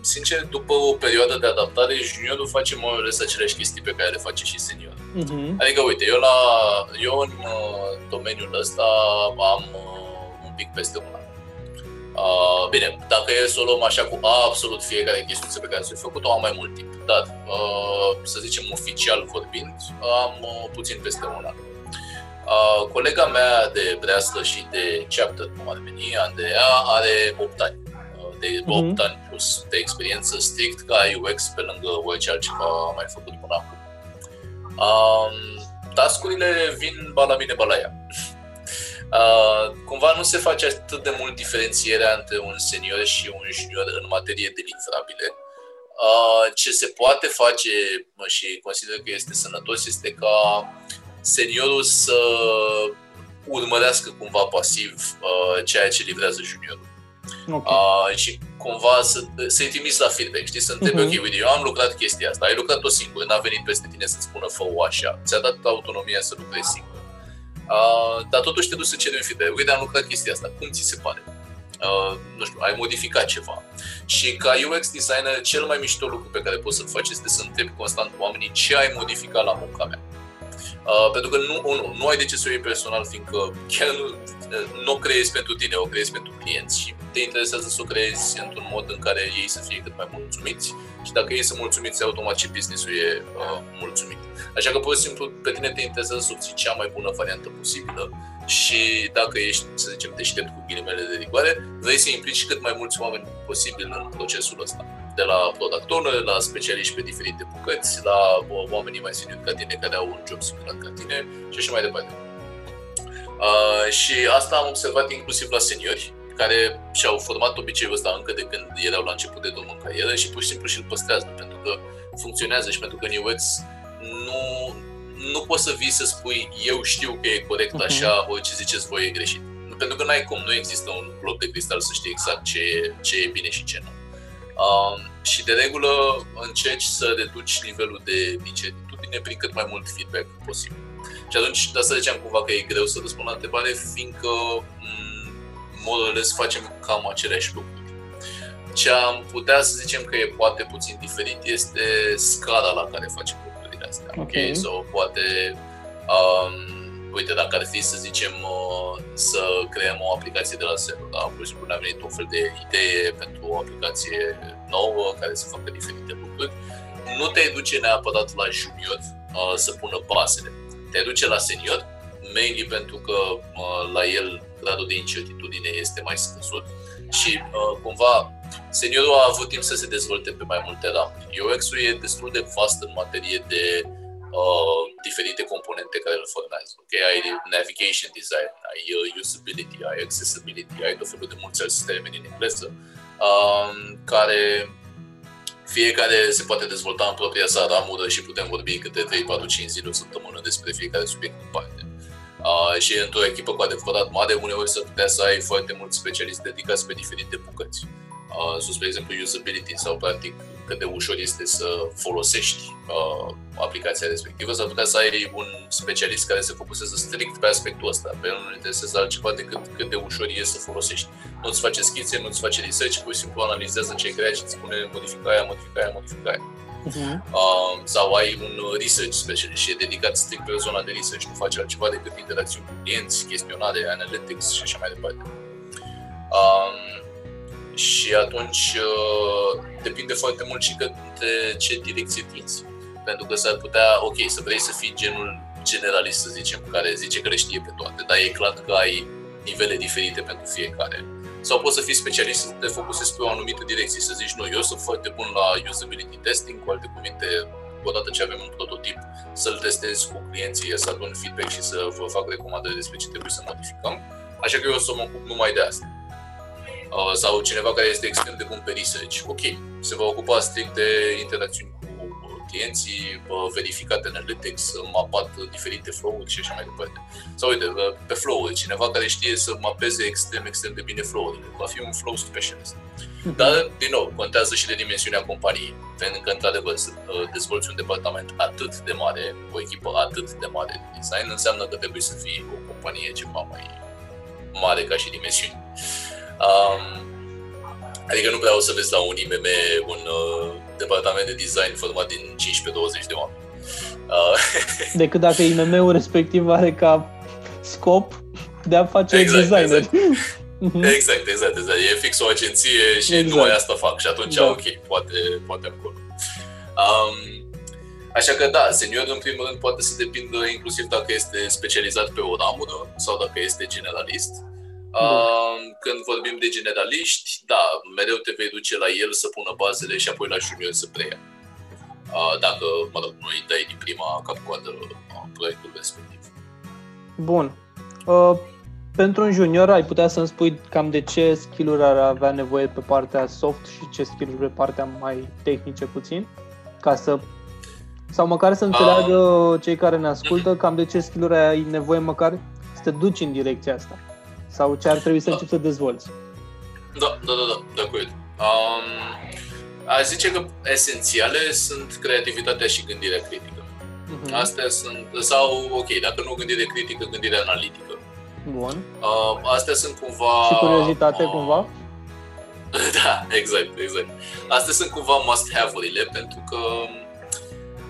sincer, după o perioadă de adaptare, juniorul face mai ales aceleași chestii pe care le face și senior. Uh-huh. Adică, uite, eu, la, eu în uh, domeniul ăsta am uh, un pic peste un an. Uh, bine, dacă e să o luăm așa cu absolut fiecare chestie pe care s-a făcut-o, am mai mult timp. Dar, uh, să zicem oficial vorbind, am uh, puțin peste un an. Uh, colega mea de breaslă și de chapter, cum ar veni, Andreea, are 8 ani de 8 mm-hmm. ani plus de experiență strict ca UX pe lângă orice altceva am mai făcut până acum. Um, tascurile vin ba la mine, ba la ea. Uh, cumva nu se face atât de mult diferențierea între un senior și un junior în materie de livrabile. Uh, ce se poate face și consider că este sănătos este ca seniorul să urmărească cumva pasiv uh, ceea ce livrează juniorul. Okay. Uh, și cumva să, să-i trimiți la feedback, știi, să întrebi, uh-huh. ok, uite, eu am lucrat chestia asta, ai lucrat-o singur, n-a venit peste tine să-ți spună fă-o așa, ți-a dat autonomia să lucrezi singur. Uh, dar totuși te duci să ceri un feedback, uite, am lucrat chestia asta, cum ți se pare? Uh, nu știu, ai modificat ceva. Și ca UX designer, cel mai mișto lucru pe care poți să-l faci este să întrebi constant oamenii ce ai modificat la munca mea. Uh, pentru că nu, nu, nu ai de ce să o iei personal, fiindcă chiar nu, nu o creezi pentru tine, o creezi pentru clienți și te interesează să o creezi într-un mod în care ei să fie cât mai mulțumiți și dacă ei sunt mulțumiți, automat și business-ul e uh, mulțumit. Așa că, pur și simplu, pe tine te interesează să obții cea mai bună variantă posibilă și dacă ești, să zicem, deștept cu ghilimele de rigoare, vrei să implici cât mai mulți oameni posibil în procesul ăsta. De la product owner, la specialiști pe diferite bucăți, la oamenii mai seniori ca tine, care au un job similar ca tine și așa mai departe. Uh, și asta am observat inclusiv la seniori, care și-au format obiceiul ăsta încă de când erau la început de drum în carieră și pur și simplu și-l păstrează, pentru că funcționează și pentru că în UX nu, nu poți să vii să spui eu știu că e corect mhm. așa, uh-huh. orice ziceți voi e greșit. Pentru că n-ai cum, nu există un bloc de cristal să știi exact ce e, ce e bine și ce nu. Um, și de regulă încerci să reduci nivelul de incertitudine prin cât mai mult feedback posibil. Și atunci, de asta ziceam cumva că e greu să răspund la întrebare, fiindcă modul facem cam aceleași lucruri. Ce am putea să zicem că e poate puțin diferit este scara la care facem lucrurile astea. Ok, okay? sau poate, um, uite, dacă ar fi să zicem uh, să creăm o aplicație de la zero, da? Pur și simplu ne-a venit un fel de idee pentru o aplicație nouă care să facă diferite lucruri. Nu te duce neapărat la junior uh, să pună basele. Te duce la senior, mainly pentru că uh, la el gradul de incertitudine este mai scăzut și uh, cumva seniorul a avut timp să se dezvolte pe mai multe ramuri. UX-ul e destul de vast în materie de uh, diferite componente care îl formează. Okay? Ai navigation design, ai uh, usability, ai accessibility, ai tot felul de mulți alți termeni în engleză, uh, care fiecare se poate dezvolta în propria sa ramură și putem vorbi câte 3, 4, 5 zile o săptămână despre fiecare subiect în parte. Uh, și într-o echipă cu adevărat mare, uneori să putea să ai foarte mulți specialiști dedicați pe diferite bucăți. Uh, sus, spre exemplu, usability sau, practic, cât de ușor este să folosești uh, aplicația respectivă, sau putea să ai un specialist care se focusează strict pe aspectul ăsta. Pe el nu interesează altceva decât cât de ușor e să folosești. Nu-ți face schițe, nu-ți face research, pur și simplu analizează ce ai creat și îți spune modificarea, modificarea, modificarea uh-huh. uh, sau ai un research specialist și e dedicat strict pe zona de research, nu face altceva decât interacțiuni cu clienți, chestionare, analytics și așa mai departe. Um, și atunci uh, depinde foarte mult și de ce direcție tinzi. Pentru că s-ar putea, ok, să vrei să fii genul generalist, să zicem, care zice că le știe pe toate, dar e clar că ai nivele diferite pentru fiecare. Sau poți să fii specialist să te focusezi pe o anumită direcție, să zici, nu, eu sunt foarte bun la usability testing, cu alte cuvinte, odată ce avem un prototip, să-l testez cu clienții, să adun feedback și să vă fac recomandări despre ce trebuie să modificăm. Așa că eu o să mă ocup numai de asta. Uh, sau cineva care este extrem de bun pe research, ok, se va ocupa strict de interacțiuni cu clienții, verificat analytics, mapat diferite flow-uri și așa mai departe. Sau uite, uh, pe flow-uri, cineva care știe să mapeze extrem, extrem de bine flow-urile, va fi un flow specialist. Mhm. Dar, din nou, contează și de dimensiunea companiei. Pentru că, într-adevăr, să uh, dezvolți un departament atât de mare, o echipă atât de mare de design, înseamnă că trebuie să fii o companie ceva mai mare ca și dimensiuni. Um, adică nu vreau să vezi la un IMM un uh, departament de design format din 15-20 de oameni. Uh, Decât dacă IMM-ul respectiv are ca scop de a face exact, designer. Exact. Mhm. exact, exact, exact. E fix o agenție și exact. numai asta fac și atunci, da. ok, poate, poate acolo. Um, Așa că da, seniorul în primul rând poate să depindă inclusiv dacă este specializat pe o ramură sau dacă este generalist. Când vorbim de generaliști, da, mereu te vei duce la el să pună bazele și apoi la junior să preia. Dacă, mă rog, nu îi dai din prima cap-coadă proiectul respectiv. Bun. Uh, pentru un junior ai putea să-mi spui cam de ce skill-uri ar avea nevoie pe partea soft și ce skill-uri pe partea mai tehnice puțin? Ca să sau măcar să înțeleagă uh, cei care ne ascultă cam de ce skill-uri ai nevoie măcar să te duci în direcția asta. Sau ce ar trebui să da. începi să dezvolți? Da, da, da, da, de acord. Um, aș zice că esențiale sunt creativitatea și gândirea critică. Uh-huh. Astea sunt, sau, ok, dacă nu gândire critică, gândire analitică. Bun. Uh, astea sunt cumva... Și curiozitate uh, cumva? da, exact, exact. Astea sunt cumva must-have-urile, pentru că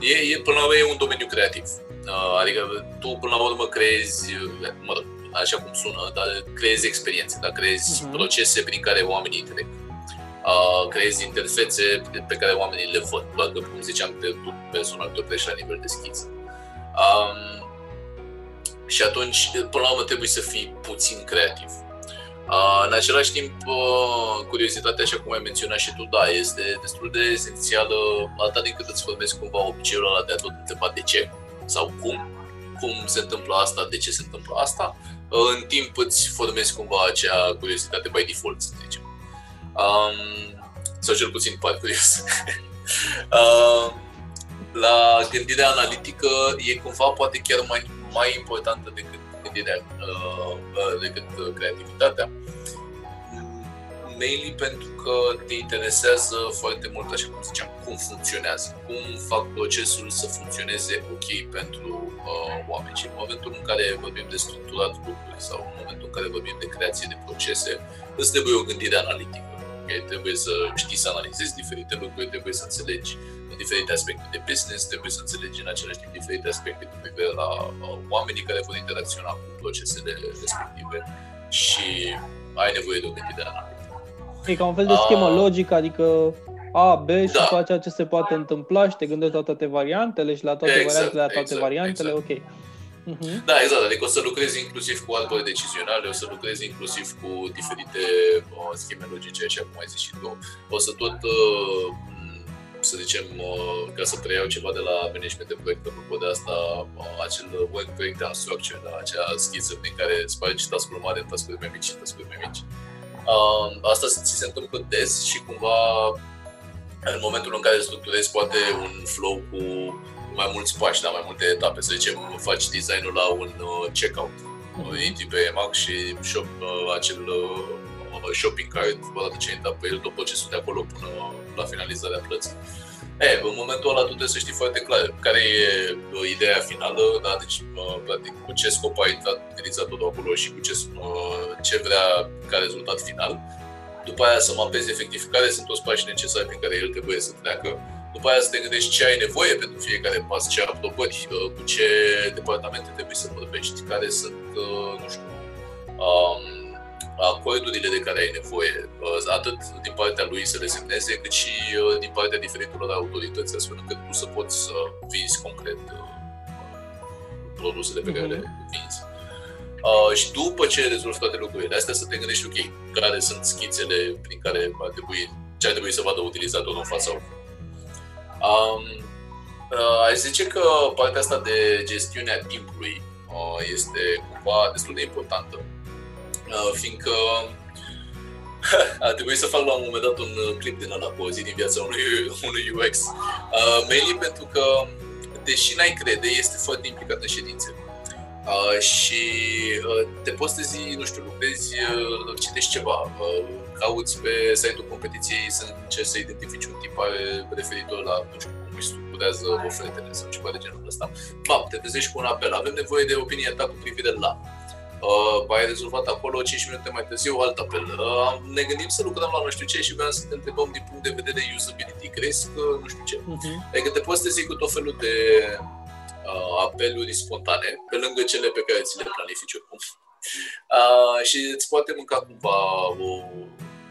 e, e, până la urmă, e un domeniu creativ. Uh, adică tu, până la urmă, creezi, mă rog, așa cum sună, dar creezi experiențe, dar creezi uh-huh. procese prin care oamenii trec. Uh, creezi interfețe pe care oamenii le văd, doar că, cum ziceam, pe personal te oprești la nivel de schiță. Um, și atunci, până la urmă, trebuie să fii puțin creativ. Uh, în același timp, uh, curiozitatea, așa cum ai menționat și tu, da, este destul de esențială atât din cât îți formezi cumva obiceiul ăla de a tot întreba de ce sau cum, cum se întâmplă asta, de ce se întâmplă asta, în timp îți formezi cumva acea curiozitate by default, să zicem. Um, sau cel puțin par curios. uh, la gândirea analitică e cumva poate chiar mai, mai importantă decât gândirea, uh, uh decât creativitatea. Mainly pentru că te interesează foarte mult, așa cum ziceam, cum funcționează, cum fac procesul să funcționeze ok pentru uh, oameni. Și în momentul în care vorbim de structurat lucruri sau în momentul în care vorbim de creație de procese, îți trebuie o gândire analitică. Okay? Trebuie să știi să analizezi diferite lucruri, trebuie să înțelegi diferite aspecte de business, trebuie să înțelegi în același timp diferite aspecte cu privire la uh, oamenii care vor interacționa cu procesele respective și ai nevoie de o gândire analitică. E ca un fel de schemă uh, logică, adică A, B și da. după aceea ce se poate întâmpla și te gândești la toate variantele și la toate exact, variantele, la toate exact, variantele, exact. ok. Uh-huh. Da, exact. Adică o să lucrezi inclusiv cu arbore decizionale, o să lucrezi inclusiv cu diferite uh, scheme logice, așa cum ai zis și tu. O să tot, uh, să zicem, uh, ca să preiau ceva de la management de proiect, apropo de asta, uh, acel work breakdown structure, da, acea schiză prin care spargi task-uri mari în task-uri mai mici și task-uri mai mici. Uh, asta ți se întâmplă des și cumva în momentul în care structurezi poate un flow cu mai mulți pași, da, mai multe etape. Să zicem, faci designul la un uh, checkout. Uh, intri pe Mac și shop, uh, acel shopping cart, odată ce intri pe el, tot procesul de acolo până la finalizarea plății. E, în momentul ăla tu trebuie să știi foarte clar care e ideea finală, da? deci, practic, cu ce scop ai utilizat tot acolo și cu ce, ce vrea ca rezultat final. După aia să mapezi efectiv care sunt toți pașii necesari prin care el trebuie să treacă după aia să te gândești ce ai nevoie pentru fiecare pas, ce aprobări, uh, cu ce departamente trebuie să vorbești, care sunt, uh, nu știu, um, acordurile de care ai nevoie, atât din partea lui să le semneze, cât și din partea diferitelor autorități, astfel încât tu să poți să vinzi concret produsele pe care le mhm. vinzi. Uh, și după ce rezolvi toate lucrurile astea, să te gândești, ok, care sunt schițele prin care ar trebui, ce ar trebui să vadă utilizatorul în fața um, uh, Aș zice că partea asta de gestiune a timpului uh, este cumva destul de importantă, uh, fiindcă a trebuit să fac la un moment dat un clip din ăla cu o zi din viața unui, unui UX. Uh, mainly pentru că, deși n-ai crede, este foarte implicat în ședințe. Uh, și uh, te poți trezi, nu știu, lucrezi, uh, citești ceva, uh, cauți pe site-ul competiției să încerci să identifici un tipar referitor la, nu știu, cum își structurează ofertele sau ceva de genul ăsta. Bam, te trezești cu un apel, avem nevoie de opinia ta cu privire la. Uh, ai rezolvat acolo 5 minute mai târziu alt apel. Uh, ne gândim să lucrăm la nu știu ce și vreau să te întrebăm din punct de vedere usability. Crezi că nu știu ce? Uh-huh. Adică te poți trezi cu tot felul de uh, apeluri spontane, pe lângă cele pe care ți le planifici oricum. Uh, și îți poate mânca cumva o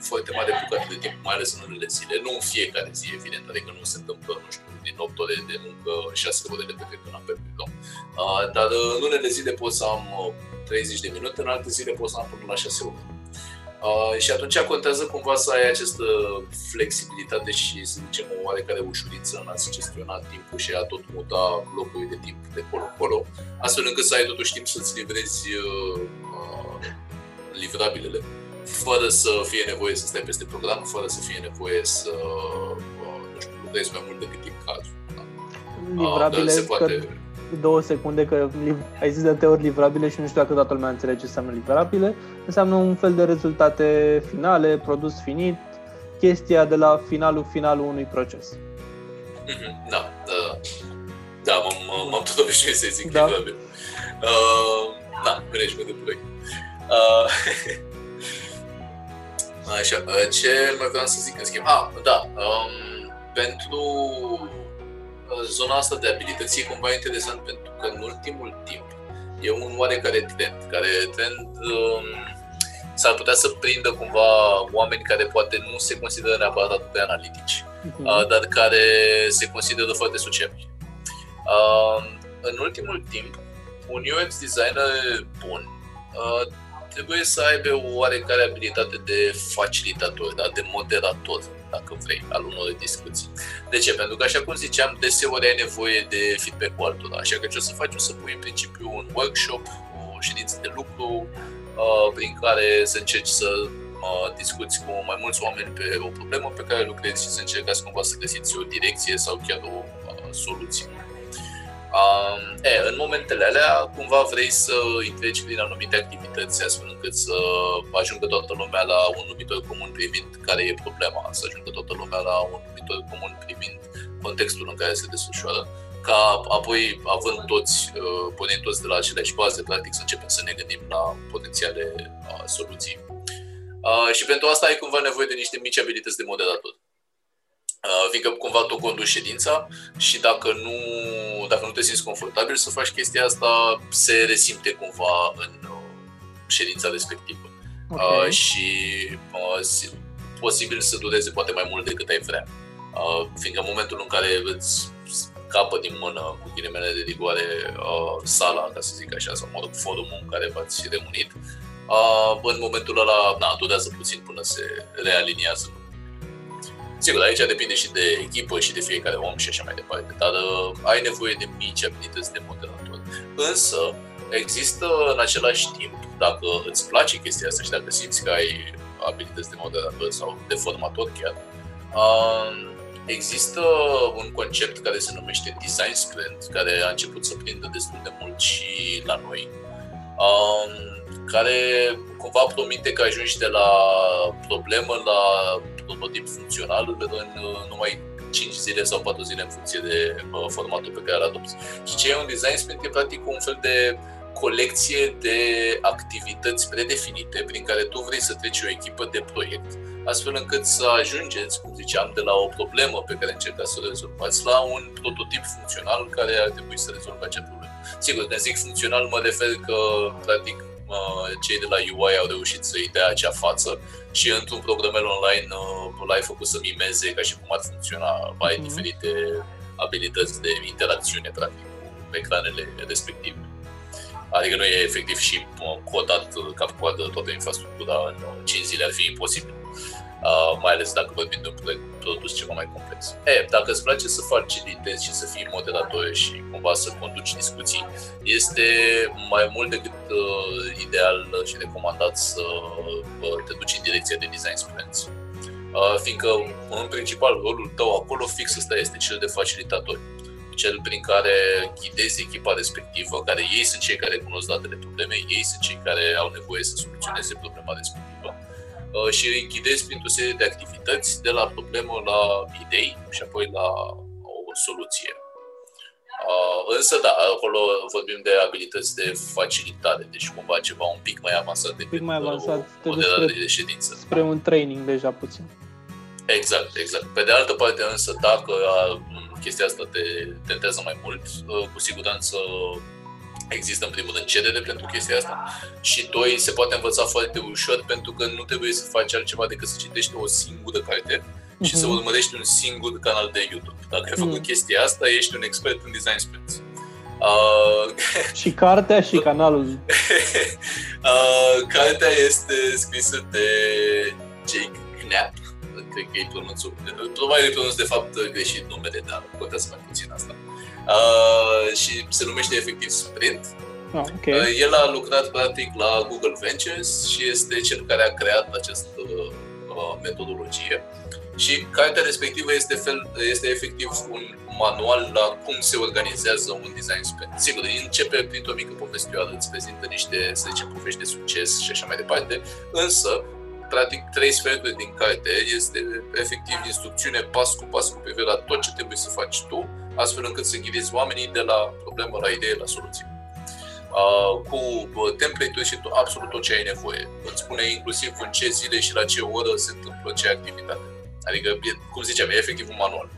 foarte mare bucată de timp, mai ales în unele zile. Nu în fiecare zi, evident, adică nu se întâmplă, nu știu, din 8 ore de muncă, 6 ore de petrecut în apel pe uh, Dar în unele zile pot să am 30 de minute, în alte zile pot să am până la 6 ore. Uh, și atunci contează cumva să ai această flexibilitate și, să zicem, o oarecare ușurință în a-ți gestiona timpul și a tot muta locuri de timp de colo-colo, astfel încât să ai totuși timp să-ți livrezi uh, uh, livrabilele, fără să fie nevoie să stai peste program, fără să fie nevoie să, uh, nu știu, lucrezi mai mult decât timp cazul. Da? Livrabile, uh, se poate... că două secunde că ai zis de te ori livrabile și nu știu dacă toată lumea înțelege ce înseamnă livrabile. Înseamnă un fel de rezultate finale, produs finit, chestia de la finalul finalul unui proces. Mm-hmm. Da, da, da, m-am, m-am tot obișnuit să zic da. livrabil. Uh, da, management de proiect. Uh, așa, uh, ce mai vreau să zic în schimb? Ah, da, um, pentru zona asta de abilități e cumva interesant pentru că în ultimul timp e un oarecare trend, care trend um, s-ar putea să prindă cumva oameni care poate nu se consideră neapărat atât de analitici, uh-huh. uh, dar care se consideră foarte sociali. Uh, în ultimul timp, un UX designer bun uh, trebuie să aibă o oarecare abilitate de facilitator, da? de moderator dacă vrei, al unor discuții. De ce? Pentru că, așa cum ziceam, deseori ai nevoie de feedback-ul altora. Așa că ce o să faci? O să pui în principiu un workshop, o ședință de lucru, uh, prin care să încerci să uh, discuți cu mai mulți oameni pe o problemă pe care lucrezi și să încercați cumva să găsiți o direcție sau chiar o uh, soluție. Um, e, în momentele alea, cumva vrei să treci prin anumite activități astfel încât să ajungă toată lumea la un numitor comun privind care e problema, să ajungă toată lumea la un numitor comun privind contextul în care se desfășoară ca apoi, având toți, uh, punând toți de la aceleași baze, practic să începem să ne gândim la potențiale uh, soluții. Uh, și pentru asta ai cumva nevoie de niște mici abilități de moderator. Uh, fiindcă cumva tu conduci ședința și dacă nu, dacă nu te simți confortabil să faci chestia asta, se resimte cumva în uh, ședința respectivă. Okay. Uh, și uh, posibil să dureze poate mai mult decât ai vrea. Uh, fiindcă în momentul în care îți capă din mână cu ghilimele de rigoare uh, sala, ca să zic așa, sau mă rog, forumul în care v-ați reunit, uh, în momentul ăla, na, durează puțin până se realiniază Sigur, aici depinde și de echipă și de fiecare om și așa mai departe, dar uh, ai nevoie de mici abilități de moderator. Însă, există în același timp, dacă îți place chestia asta și dacă simți că ai abilități de moderator sau de formator chiar, uh, există un concept care se numește Design Sprint, care a început să prindă destul de mult și la noi, uh, care cumva promite că ajungi de la problemă la prototip funcțional în numai 5 zile sau 4 zile în funcție de formatul pe care îl adopți. Și ce e un design sprint e practic un fel de colecție de activități predefinite prin care tu vrei să treci o echipă de proiect, astfel încât să ajungeți, cum ziceam, de la o problemă pe care încercați să o rezolvați la un prototip funcțional care ar trebui să rezolve acea problemă. Sigur, când zic funcțional, mă refer că, practic, cei de la UI au reușit să-i dea acea față și într-un programel online l-ai făcut să mimeze ca și cum ar funcționa, ai mm-hmm. diferite abilități de interacțiune, practic, cu ecranele respective. Adică nu e efectiv și codat cap-coadă toată infrastructura în 5 zile ar fi imposibil. Uh, mai ales dacă vorbim de un proiect produs ceva mai complex. E, dacă îți place să facilitezi și să fii moderator și cumva să conduci discuții, este mai mult decât uh, ideal și recomandat să uh, te duci în direcția de design sprints. Uh, fiindcă, în principal, rolul tău acolo fix ăsta este cel de facilitator cel prin care ghidezi echipa respectivă, care ei sunt cei care cunosc datele problemei, ei sunt cei care au nevoie să soluționeze problema respectivă uh, și îi ghidezi printr-o serie de activități de la problemă la idei și apoi la o soluție. Uh, însă, da, acolo vorbim de abilități de facilitare, deci cumva ceva un pic mai avansat decât mai avansat, o modelare de ședință. Spre un training deja puțin. Exact, exact. Pe de altă parte, însă, dacă chestia asta te tentează mai mult, uh, cu siguranță există în primul rând cerere pentru chestia asta și doi, se poate învăța foarte ușor pentru că nu trebuie să faci altceva decât să citești o singură carte uh-huh. și să mhm. urmărești un singur canal de YouTube. Dacă ai făcut uh-huh. chestia asta, ești un expert în design sprints. Uh, și cartea și canalul. uh, cartea este scrisă de Jake Knapp cred că e pronunțul. Probabil e pronunț de fapt greșit numele, dar contează mai puțin asta. Uh, și se numește efectiv Sprint. Oh, okay. uh, el a lucrat practic la Google Ventures și este cel care a creat această uh, metodologie. Și cartea respectivă este, fel, este efectiv un manual la cum se organizează un design sprint. Sigur, începe printr-o mică povestioară, îți prezintă niște, să zicem, povești de succes și așa mai departe, însă practic trei sferturi din carte este efectiv instrucțiune pas cu pas cu privire la tot ce trebuie să faci tu, astfel încât să ghidezi oamenii de la problemă la idee la soluție. Uh, cu uh, template-uri și tot, absolut tot ce ai nevoie. Îți spune inclusiv în ce zile și la ce oră se întâmplă ce activitate. Adică, cum ziceam, e efectiv un manual.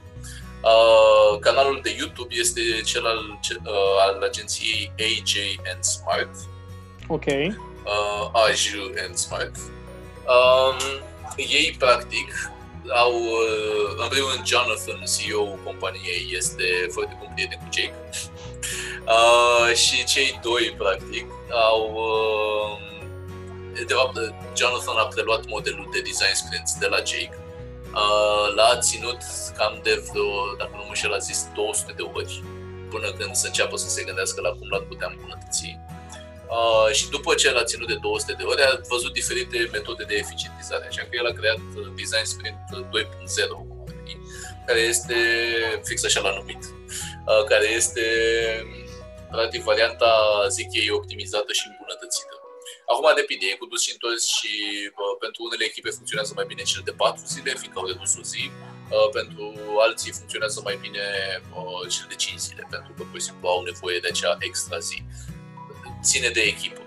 Uh, canalul de YouTube este cel al, ce, uh, al agenției AJ and Smart. Ok. Uh, AJ and Smart. Um, ei, practic, au, uh, în primul rând, Jonathan, CEO-ul companiei, este foarte bun prieten cu Jake. Uh, și cei doi, practic, au... Uh, de fapt, Jonathan a preluat modelul de design sprints de la Jake. Uh, l-a ținut cam de vreo, dacă nu mă știu, a zis 200 de ori până când să înceapă să se gândească la cum l-ar putea îmbunătăți. Uh, și după ce l-a ținut de 200 de ore, a văzut diferite metode de eficientizare. Așa că el a creat uh, Design Sprint 2.0, care este fix așa l-a numit, uh, care este practic varianta, zic ei, optimizată și îmbunătățită. Acum depinde, e cu dus și întors și uh, pentru unele echipe funcționează mai bine cel de 4 zile, fiindcă au redus o zi, uh, pentru alții funcționează mai bine uh, cel de 5 zile, pentru că, pur și simplu, au nevoie de acea extra zi ține de echipă.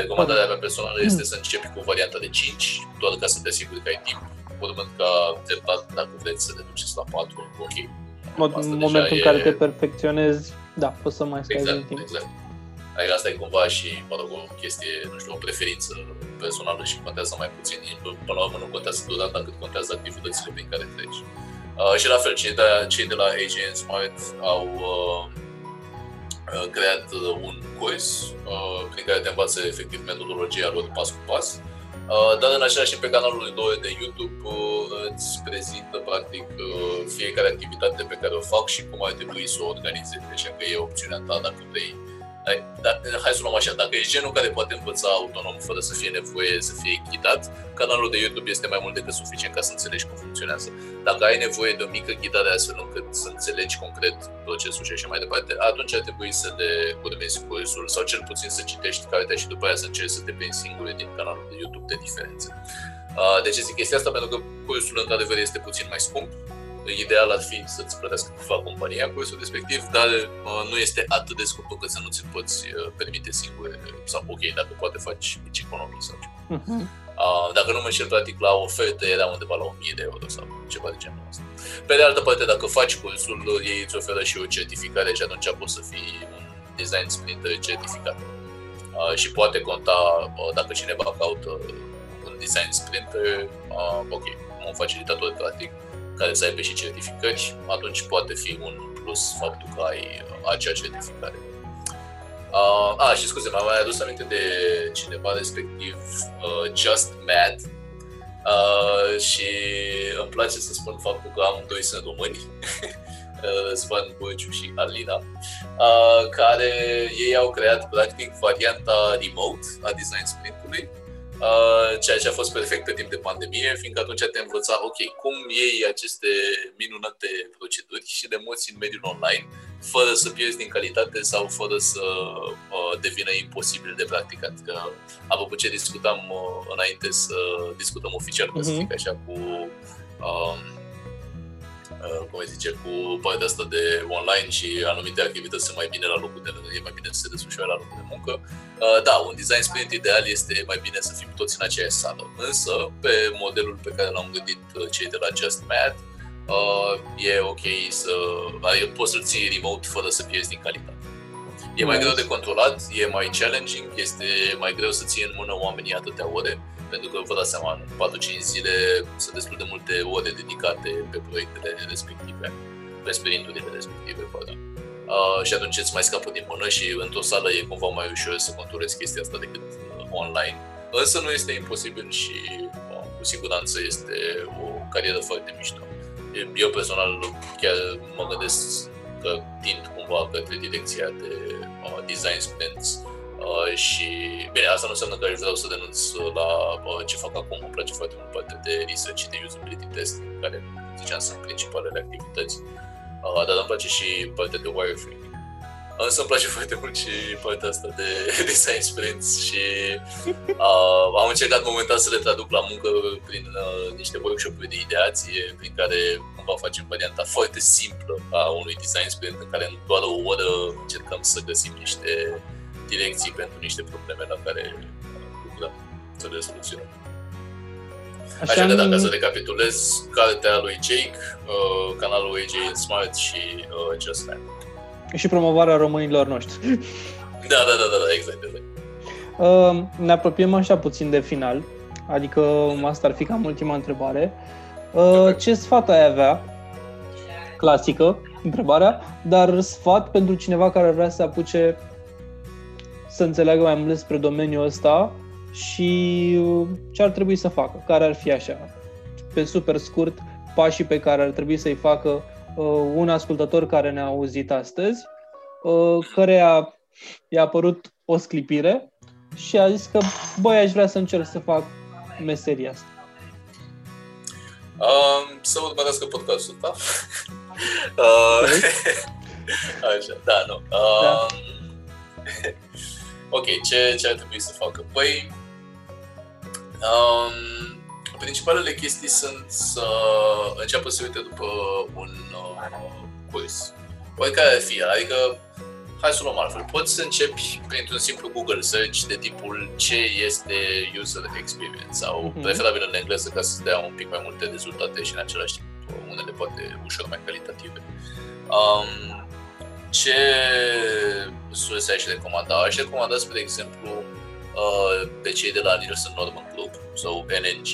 Recomandarea mea personală este să începi cu varianta de 5, doar ca să te asiguri că ai timp, urmând ca treptat, dacă vreți să te duceți la 4, ok. în momentul în care te perfecționezi, da, poți să mai stai exact, din timp. Exact. Adică asta e cumva și, mă rog, o chestie, nu știu, o preferință personală și contează mai puțin. Până la urmă nu contează durata, cât contează activitățile prin care treci. Uh, și la fel, cei de, cei de la AGN Smart au uh, Uh, creat uh, un curs uh, prin care te învață efectiv metodologia lor pas cu pas. Dar în același timp pe canalul lor de YouTube îți prezintă practic fiecare activitate pe care o fac și cum ar trebui să o organizezi. Deci că e opțiunea ta dacă vrei da, hai să luăm așa, dacă ești genul care poate învăța autonom fără să fie nevoie să fie ghidat, canalul de YouTube este mai mult decât suficient ca să înțelegi cum funcționează. Dacă ai nevoie de o mică ghidare astfel încât să înțelegi concret procesul și așa mai departe, atunci ar trebui să le urmezi cursul sau cel puțin să citești cartea și după aia să încerci să te prinzi singure din canalul de YouTube de diferențe. De ce zic chestia asta? Pentru că cursul într-adevăr este puțin mai scump, ideal ar fi să-ți plătească cumva compania cursul respectiv, dar uh, nu este atât de scump încât să nu ți poți uh, permite singur, sau ok, dacă poate faci mici economii sau ceva. Uh-huh. Uh, dacă nu mă înșel, practic, la ofertă era undeva la 1000 de euro sau ceva de genul ăsta. Pe de altă parte, dacă faci cursul, ei îți oferă și o certificare și atunci poți să fii un design sprinter certificat. uh, și poate conta uh, dacă cineva caută un design sprinter, uh, ok, un facilitator practic care să aibă și certificări, atunci poate fi un plus faptul că ai acea certificare. Uh, a, și scuze, m-am mai adus aminte de cineva respectiv, uh, Just Mad, uh, și îmi place să spun faptul că amândoi sunt români, Svan Bociu și Alina, uh, care ei au creat practic varianta remote a design sprint-ului, Uh, ceea ce a fost perfect pe timp de pandemie, fiindcă atunci te învăța, ok, cum iei aceste minunate proceduri și le moți în mediul online, fără să pierzi din calitate sau fără să uh, devină imposibil de practicat. Că, apropo ce discutam uh, înainte să discutăm oficial, uh-huh. să mhm. zic așa, cu um, Uh, cum îi zice, cu partea asta de online și anumite activități sunt mai bine la locul de e mai bine să se desfășoare la locul de muncă. Uh, da, un design sprint ideal este mai bine să fim toți în aceeași sală. Însă, pe modelul pe care l-am gândit uh, cei de la Just Mad, e ok să ai, poți să-l ții remote fără să pierzi din calitate. E mai greu de controlat, e mai challenging, este mai greu să ții în mână oamenii atâtea ore pentru că vă dați seama, în 4-5 zile sunt destul de multe ore dedicate pe proiectele respective, pe sprinturile respective, poate. Uh, și atunci îți mai scapă din mână și într-o sală e cumva mai ușor să controlezi chestia asta decât uh, online. Însă nu este imposibil și uh, cu siguranță este o carieră foarte mișto. Eu personal chiar mă gândesc că tind cumva către direcția de uh, design sprints Uh, și, bine, asta nu înseamnă că aș vreau să denunț la uh, ce fac acum. Îmi place foarte mult partea de research și de usability testing, care, ziceam, sunt principalele activități. Uh, dar îmi place și partea de wireframing. Însă îmi place foarte mult și partea asta de design sprints și uh, am încercat momentan să le traduc la muncă prin uh, niște workshop-uri de ideație prin care cumva facem varianta foarte simplă a unui design sprint în care în doar o oră încercăm să găsim niște direcții pentru niște probleme la care lucrăm, să le soluționăm. Așa, Așa că dacă să recapitulez, cartea lui Jake, uh, canalul AJ Smart și uh, Just Man. Și promovarea românilor noștri. Da, da, da, da, da exact, exact. Uh, ne apropiem așa puțin de final, adică asta ar fi cam ultima întrebare. Uh, ce sfat ai avea? Clasică, întrebarea, dar sfat pentru cineva care vrea să apuce să înțeleagă mai mult despre domeniul ăsta și uh, ce ar trebui să facă, care ar fi așa, pe super scurt, pașii pe care ar trebui să-i facă uh, un ascultător care ne-a auzit astăzi, uh, care a, i-a apărut o sclipire și a zis că, băi, aș vrea să încerc să fac meseria asta. Um, să urmărească podcastul, da? uh, așa, da, nu. Uh, da. Um, ok, ce, ce ar trebui să facă? Păi, um, principalele chestii sunt să înceapă să uite după un uh, curs. Oricare ar fi, adică, hai să luăm altfel. Poți să începi printr-un simplu Google search de tipul ce este user experience sau mm-hmm. preferabil în engleză ca să dea un pic mai multe rezultate și în același timp unele poate ușor mai calitative. Um, ce surse aș recomanda? Aș recomanda, spre exemplu, uh, pe cei de la Nielsen Norman Group sau NNG.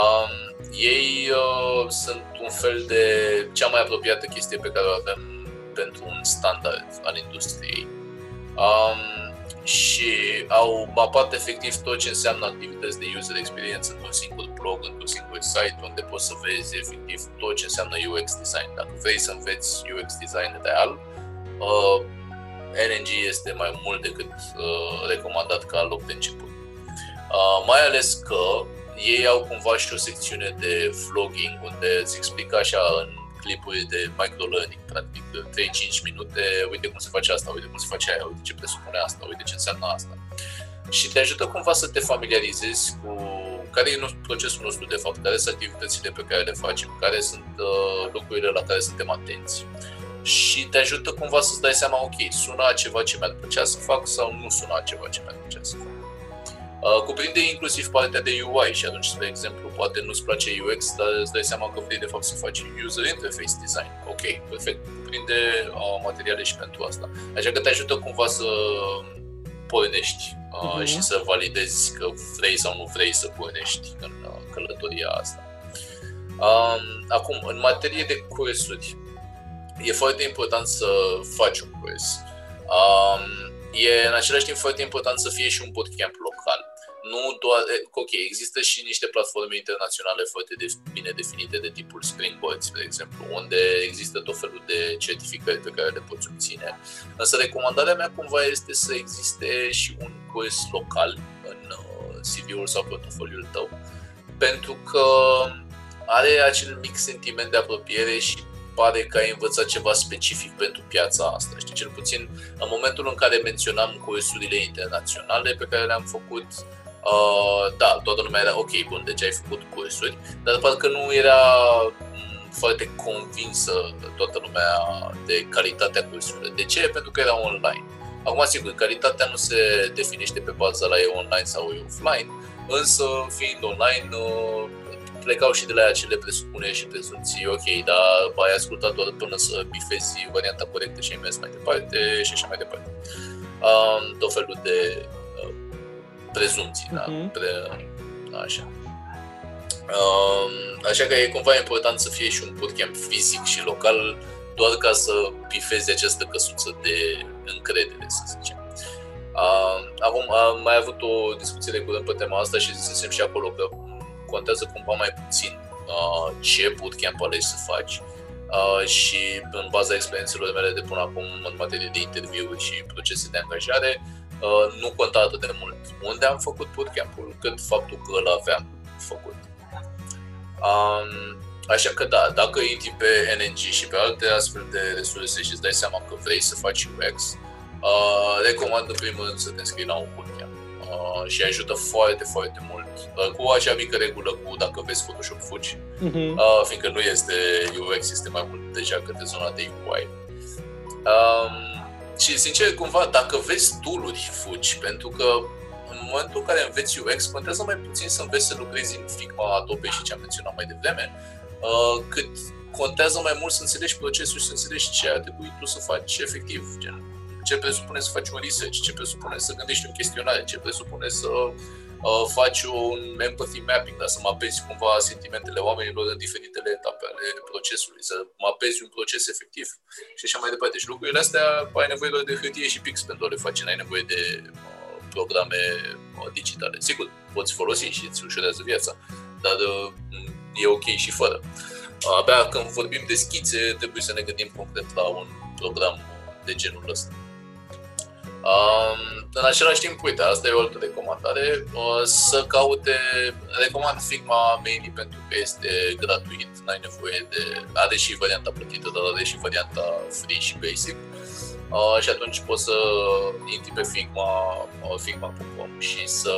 Um, ei uh, sunt un fel de cea mai apropiată chestie pe care o avem pentru un standard al industriei. Um, și au mapat efectiv tot ce înseamnă activități de user experience într-un singur blog, într-un singur site, unde poți să vezi efectiv tot ce înseamnă UX design. Dacă vrei să înveți UX design real, uh, LNG este mai mult decât uh, recomandat ca loc de început. Uh, mai ales că ei au cumva și o secțiune de vlogging unde îți explică așa în clipuri de microlearning, practic 3-5 minute, uite cum se face asta, uite cum se face aia, uite ce presupune asta, uite ce înseamnă asta. Și te ajută cumva să te familiarizezi cu care e procesul nostru de fapt, care sunt activitățile pe care le facem, care sunt uh, lucrurile la care suntem atenți și te ajută cumva să-ți dai seama, ok, sună ceva ce mi-ar plăcea să fac sau nu sună ceva ce mi-ar plăcea să fac. Uh, cuprinde inclusiv partea de UI și atunci, de exemplu, poate nu-ți place UX, dar îți dai seama că vrei de fapt să faci user interface design. Ok, perfect. Cuprinde uh, materiale și pentru asta. Așa că te ajută cumva să pornești uh-huh. și să validezi că vrei sau nu vrei să pornești în uh, călătoria asta. Um, acum, în materie de cursuri, e foarte important să faci un curs. Um, e în același timp foarte important să fie și un bootcamp local nu doar, ok, există și niște platforme internaționale foarte de, bine definite de tipul Springboard, de exemplu, unde există tot felul de certificări pe care le poți obține. Însă recomandarea mea cumva este să existe și un curs local în uh, CV-ul sau portofoliul tău, pentru că are acel mic sentiment de apropiere și pare că ai învățat ceva specific pentru piața asta. Știi, cel puțin în momentul în care menționam cursurile internaționale pe care le-am făcut, Uh, da, toată lumea era ok, bun, deci ai făcut cursuri, dar parcă nu era mm, foarte convinsă toată lumea de calitatea cursurilor. De ce? Pentru că era online. Acum, sigur, calitatea nu se definește pe baza la e online sau e offline, însă, fiind online, uh, plecau și de la acele presupune și prezumții, ok, dar ai ascultat doar până să bifezi varianta corectă și ai mers mai departe și așa mai departe. Um, tot felul de prezumții, uh-huh. da? Mhm. Pre, așa. Um, așa că e cumva important să fie și un bootcamp fizic și local, doar ca să pifezi această căsuță de încredere, să zicem. Uh, acum am mai avut o discuție de curând pe tema asta și zisesem și acolo că contează cumva mai puțin uh, ce bootcamp alegi să faci uh, și în baza experiențelor mele de până acum în materie de interviuri și procese de angajare, Uh, nu conta atât de mult unde am făcut bootcamp-ul, cât faptul că îl aveam făcut. Um, așa că da, dacă intri pe NNG și pe alte astfel de resurse și îți dai seama că vrei să faci UX, uh, recomand în primul rând să te înscrii la un bootcamp. Uh, și ajută foarte, foarte mult. Uh, cu acea mică regulă cu dacă vezi Photoshop fugi, uh-huh. uh, fiindcă nu este UX, este mai mult deja către zona de UI. Um, și sincer, cumva, dacă vezi tool fugi, pentru că în momentul în care înveți UX, contează mai puțin să înveți să lucrezi în Figma, Adobe și ce am menționat mai devreme, uh, cât contează mai mult să înțelegi procesul și să înțelegi ce ar trebui tu să faci efectiv. Gen, ce presupune să faci un research, ce presupune să gândești un chestionare, ce presupune să uh, faci un empathy mapping, da, să mapezi cumva sentimentele oamenilor în diferitele etape ale procesului, să mapezi un proces efectiv și așa mai departe. Și lucrurile astea ai nevoie doar de hârtie și pix pentru a le face, n-ai nevoie de uh, programe uh, digitale. Sigur, poți folosi și îți ușurează viața, dar uh, e ok și fără. Uh, abia când vorbim de schițe, trebuie să ne gândim concret la un program de genul ăsta. Um, în același timp, uite, asta e o altă recomandare, uh, să caute, recomand Figma mainly pentru că este gratuit, n-ai nevoie de, are și varianta plătită, dar are și varianta free și basic. Uh, și atunci poți să intri pe Figma, uh, figma.com și să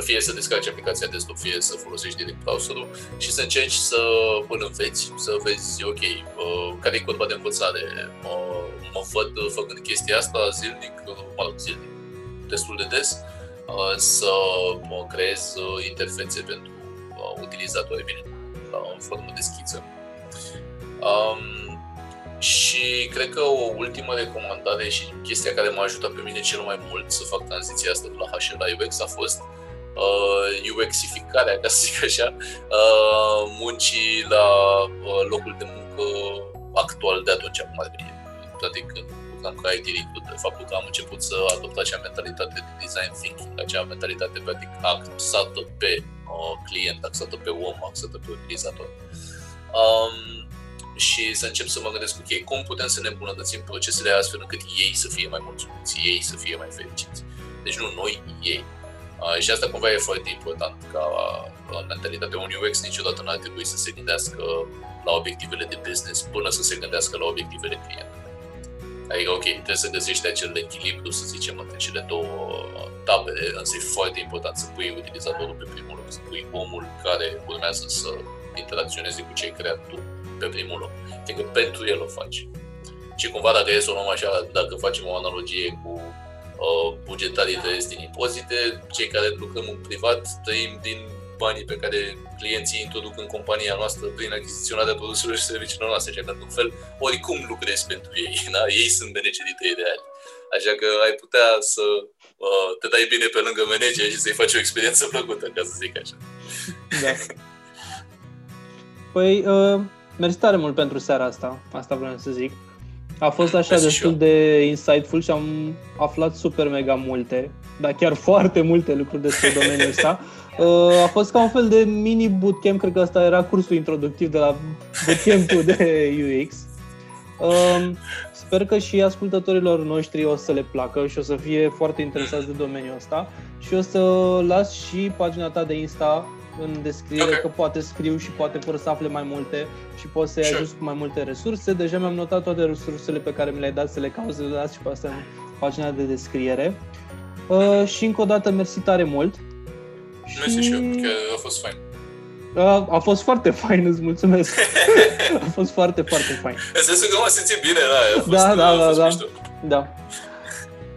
fie să descarci aplicația desktop, fie să folosești direct browserul și să încerci să îl înveți, să vezi, ok, uh, care e curba de învățare, uh, mă văd făcând chestia asta zilnic, mă rog, zilnic, destul de des, uh, să mă creez interfețe pentru utilizatori bine, în formă de schiță. Um, și cred că o ultimă recomandare și chestia care m-a ajutat pe mine cel mai mult să fac tranziția asta de la HL la UX a fost uh, UX-ificarea, ca să zic așa, uh, muncii la uh, locul de muncă actual de atunci, acum ar veni. Practic, lucram ca IT recruiter, faptul că am început să adopt acea mentalitate de design thinking, acea mentalitate practic axată pe uh, client, axată pe om, axată pe utilizator. Um, și să încep să mă gândesc, ok, cum putem să ne îmbunătățim procesele astfel încât ei să fie mai mulțumiți, ei să fie mai fericiți. Deci nu noi, ei. Uh, și asta cumva e foarte important ca uh, mentalitate. Un UX niciodată nu ar trebui să se gândească la obiectivele de business până să se gândească la obiectivele clientului. Adică, ok, trebuie să găsești acel echilibru, să zicem, între cele două tabere, însă e foarte important să pui utilizatorul pe primul loc, să pui omul care urmează să interacționeze cu ce ai creat tu pe primul loc. Adică pentru el o faci. Și cumva dacă e să o luăm așa, dacă facem o analogie cu uh, bugetarii trăiesc din impozite, cei care lucrăm în privat trăim din banii pe care clienții introduc în compania noastră prin achiziționarea produselor și serviciilor noastre, așa că într-un fel oricum lucrezi pentru ei, da? ei sunt beneficiarii tăi reali. Așa că ai putea să uh, te dai bine pe lângă manager și să-i faci o experiență plăcută, ca să zic așa. Da. Păi, uh, mersi tare mult pentru seara asta, asta vreau să zic. A fost așa Mersi și destul eu. de insightful și am aflat super mega multe, dar chiar foarte multe lucruri despre domeniul ăsta. Uh, A fost ca un fel de mini bootcamp, cred că asta era cursul introductiv de la bootcamp-ul de UX. Um, Sper că și ascultătorilor noștri o să le placă și o să fie foarte interesați de domeniul ăsta și o să las și pagina ta de Insta în descriere, Ok. că poate scriu și poate vor să afle mai multe și pot să-i Sure. ajut cu mai multe resurse. Deja mi-am notat toate resursele pe care mi le-ai dat să le cauze, le las și pe asta în pagina de descriere. Uh, și încă o dată, mersi tare mult. Mersi și eu, că a fost fain. A, a fost foarte fain, îți mulțumesc. a fost foarte, foarte fain. În sensul că m-am simțit bine, da, a fost, Da, da, a da, fost da. mișto. Da.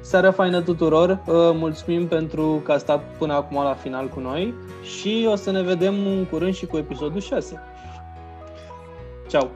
Seara faină tuturor, Uh, mulțumim pentru că a stat până acum la final cu noi și o să ne vedem în curând și cu episodul 6. Ciao!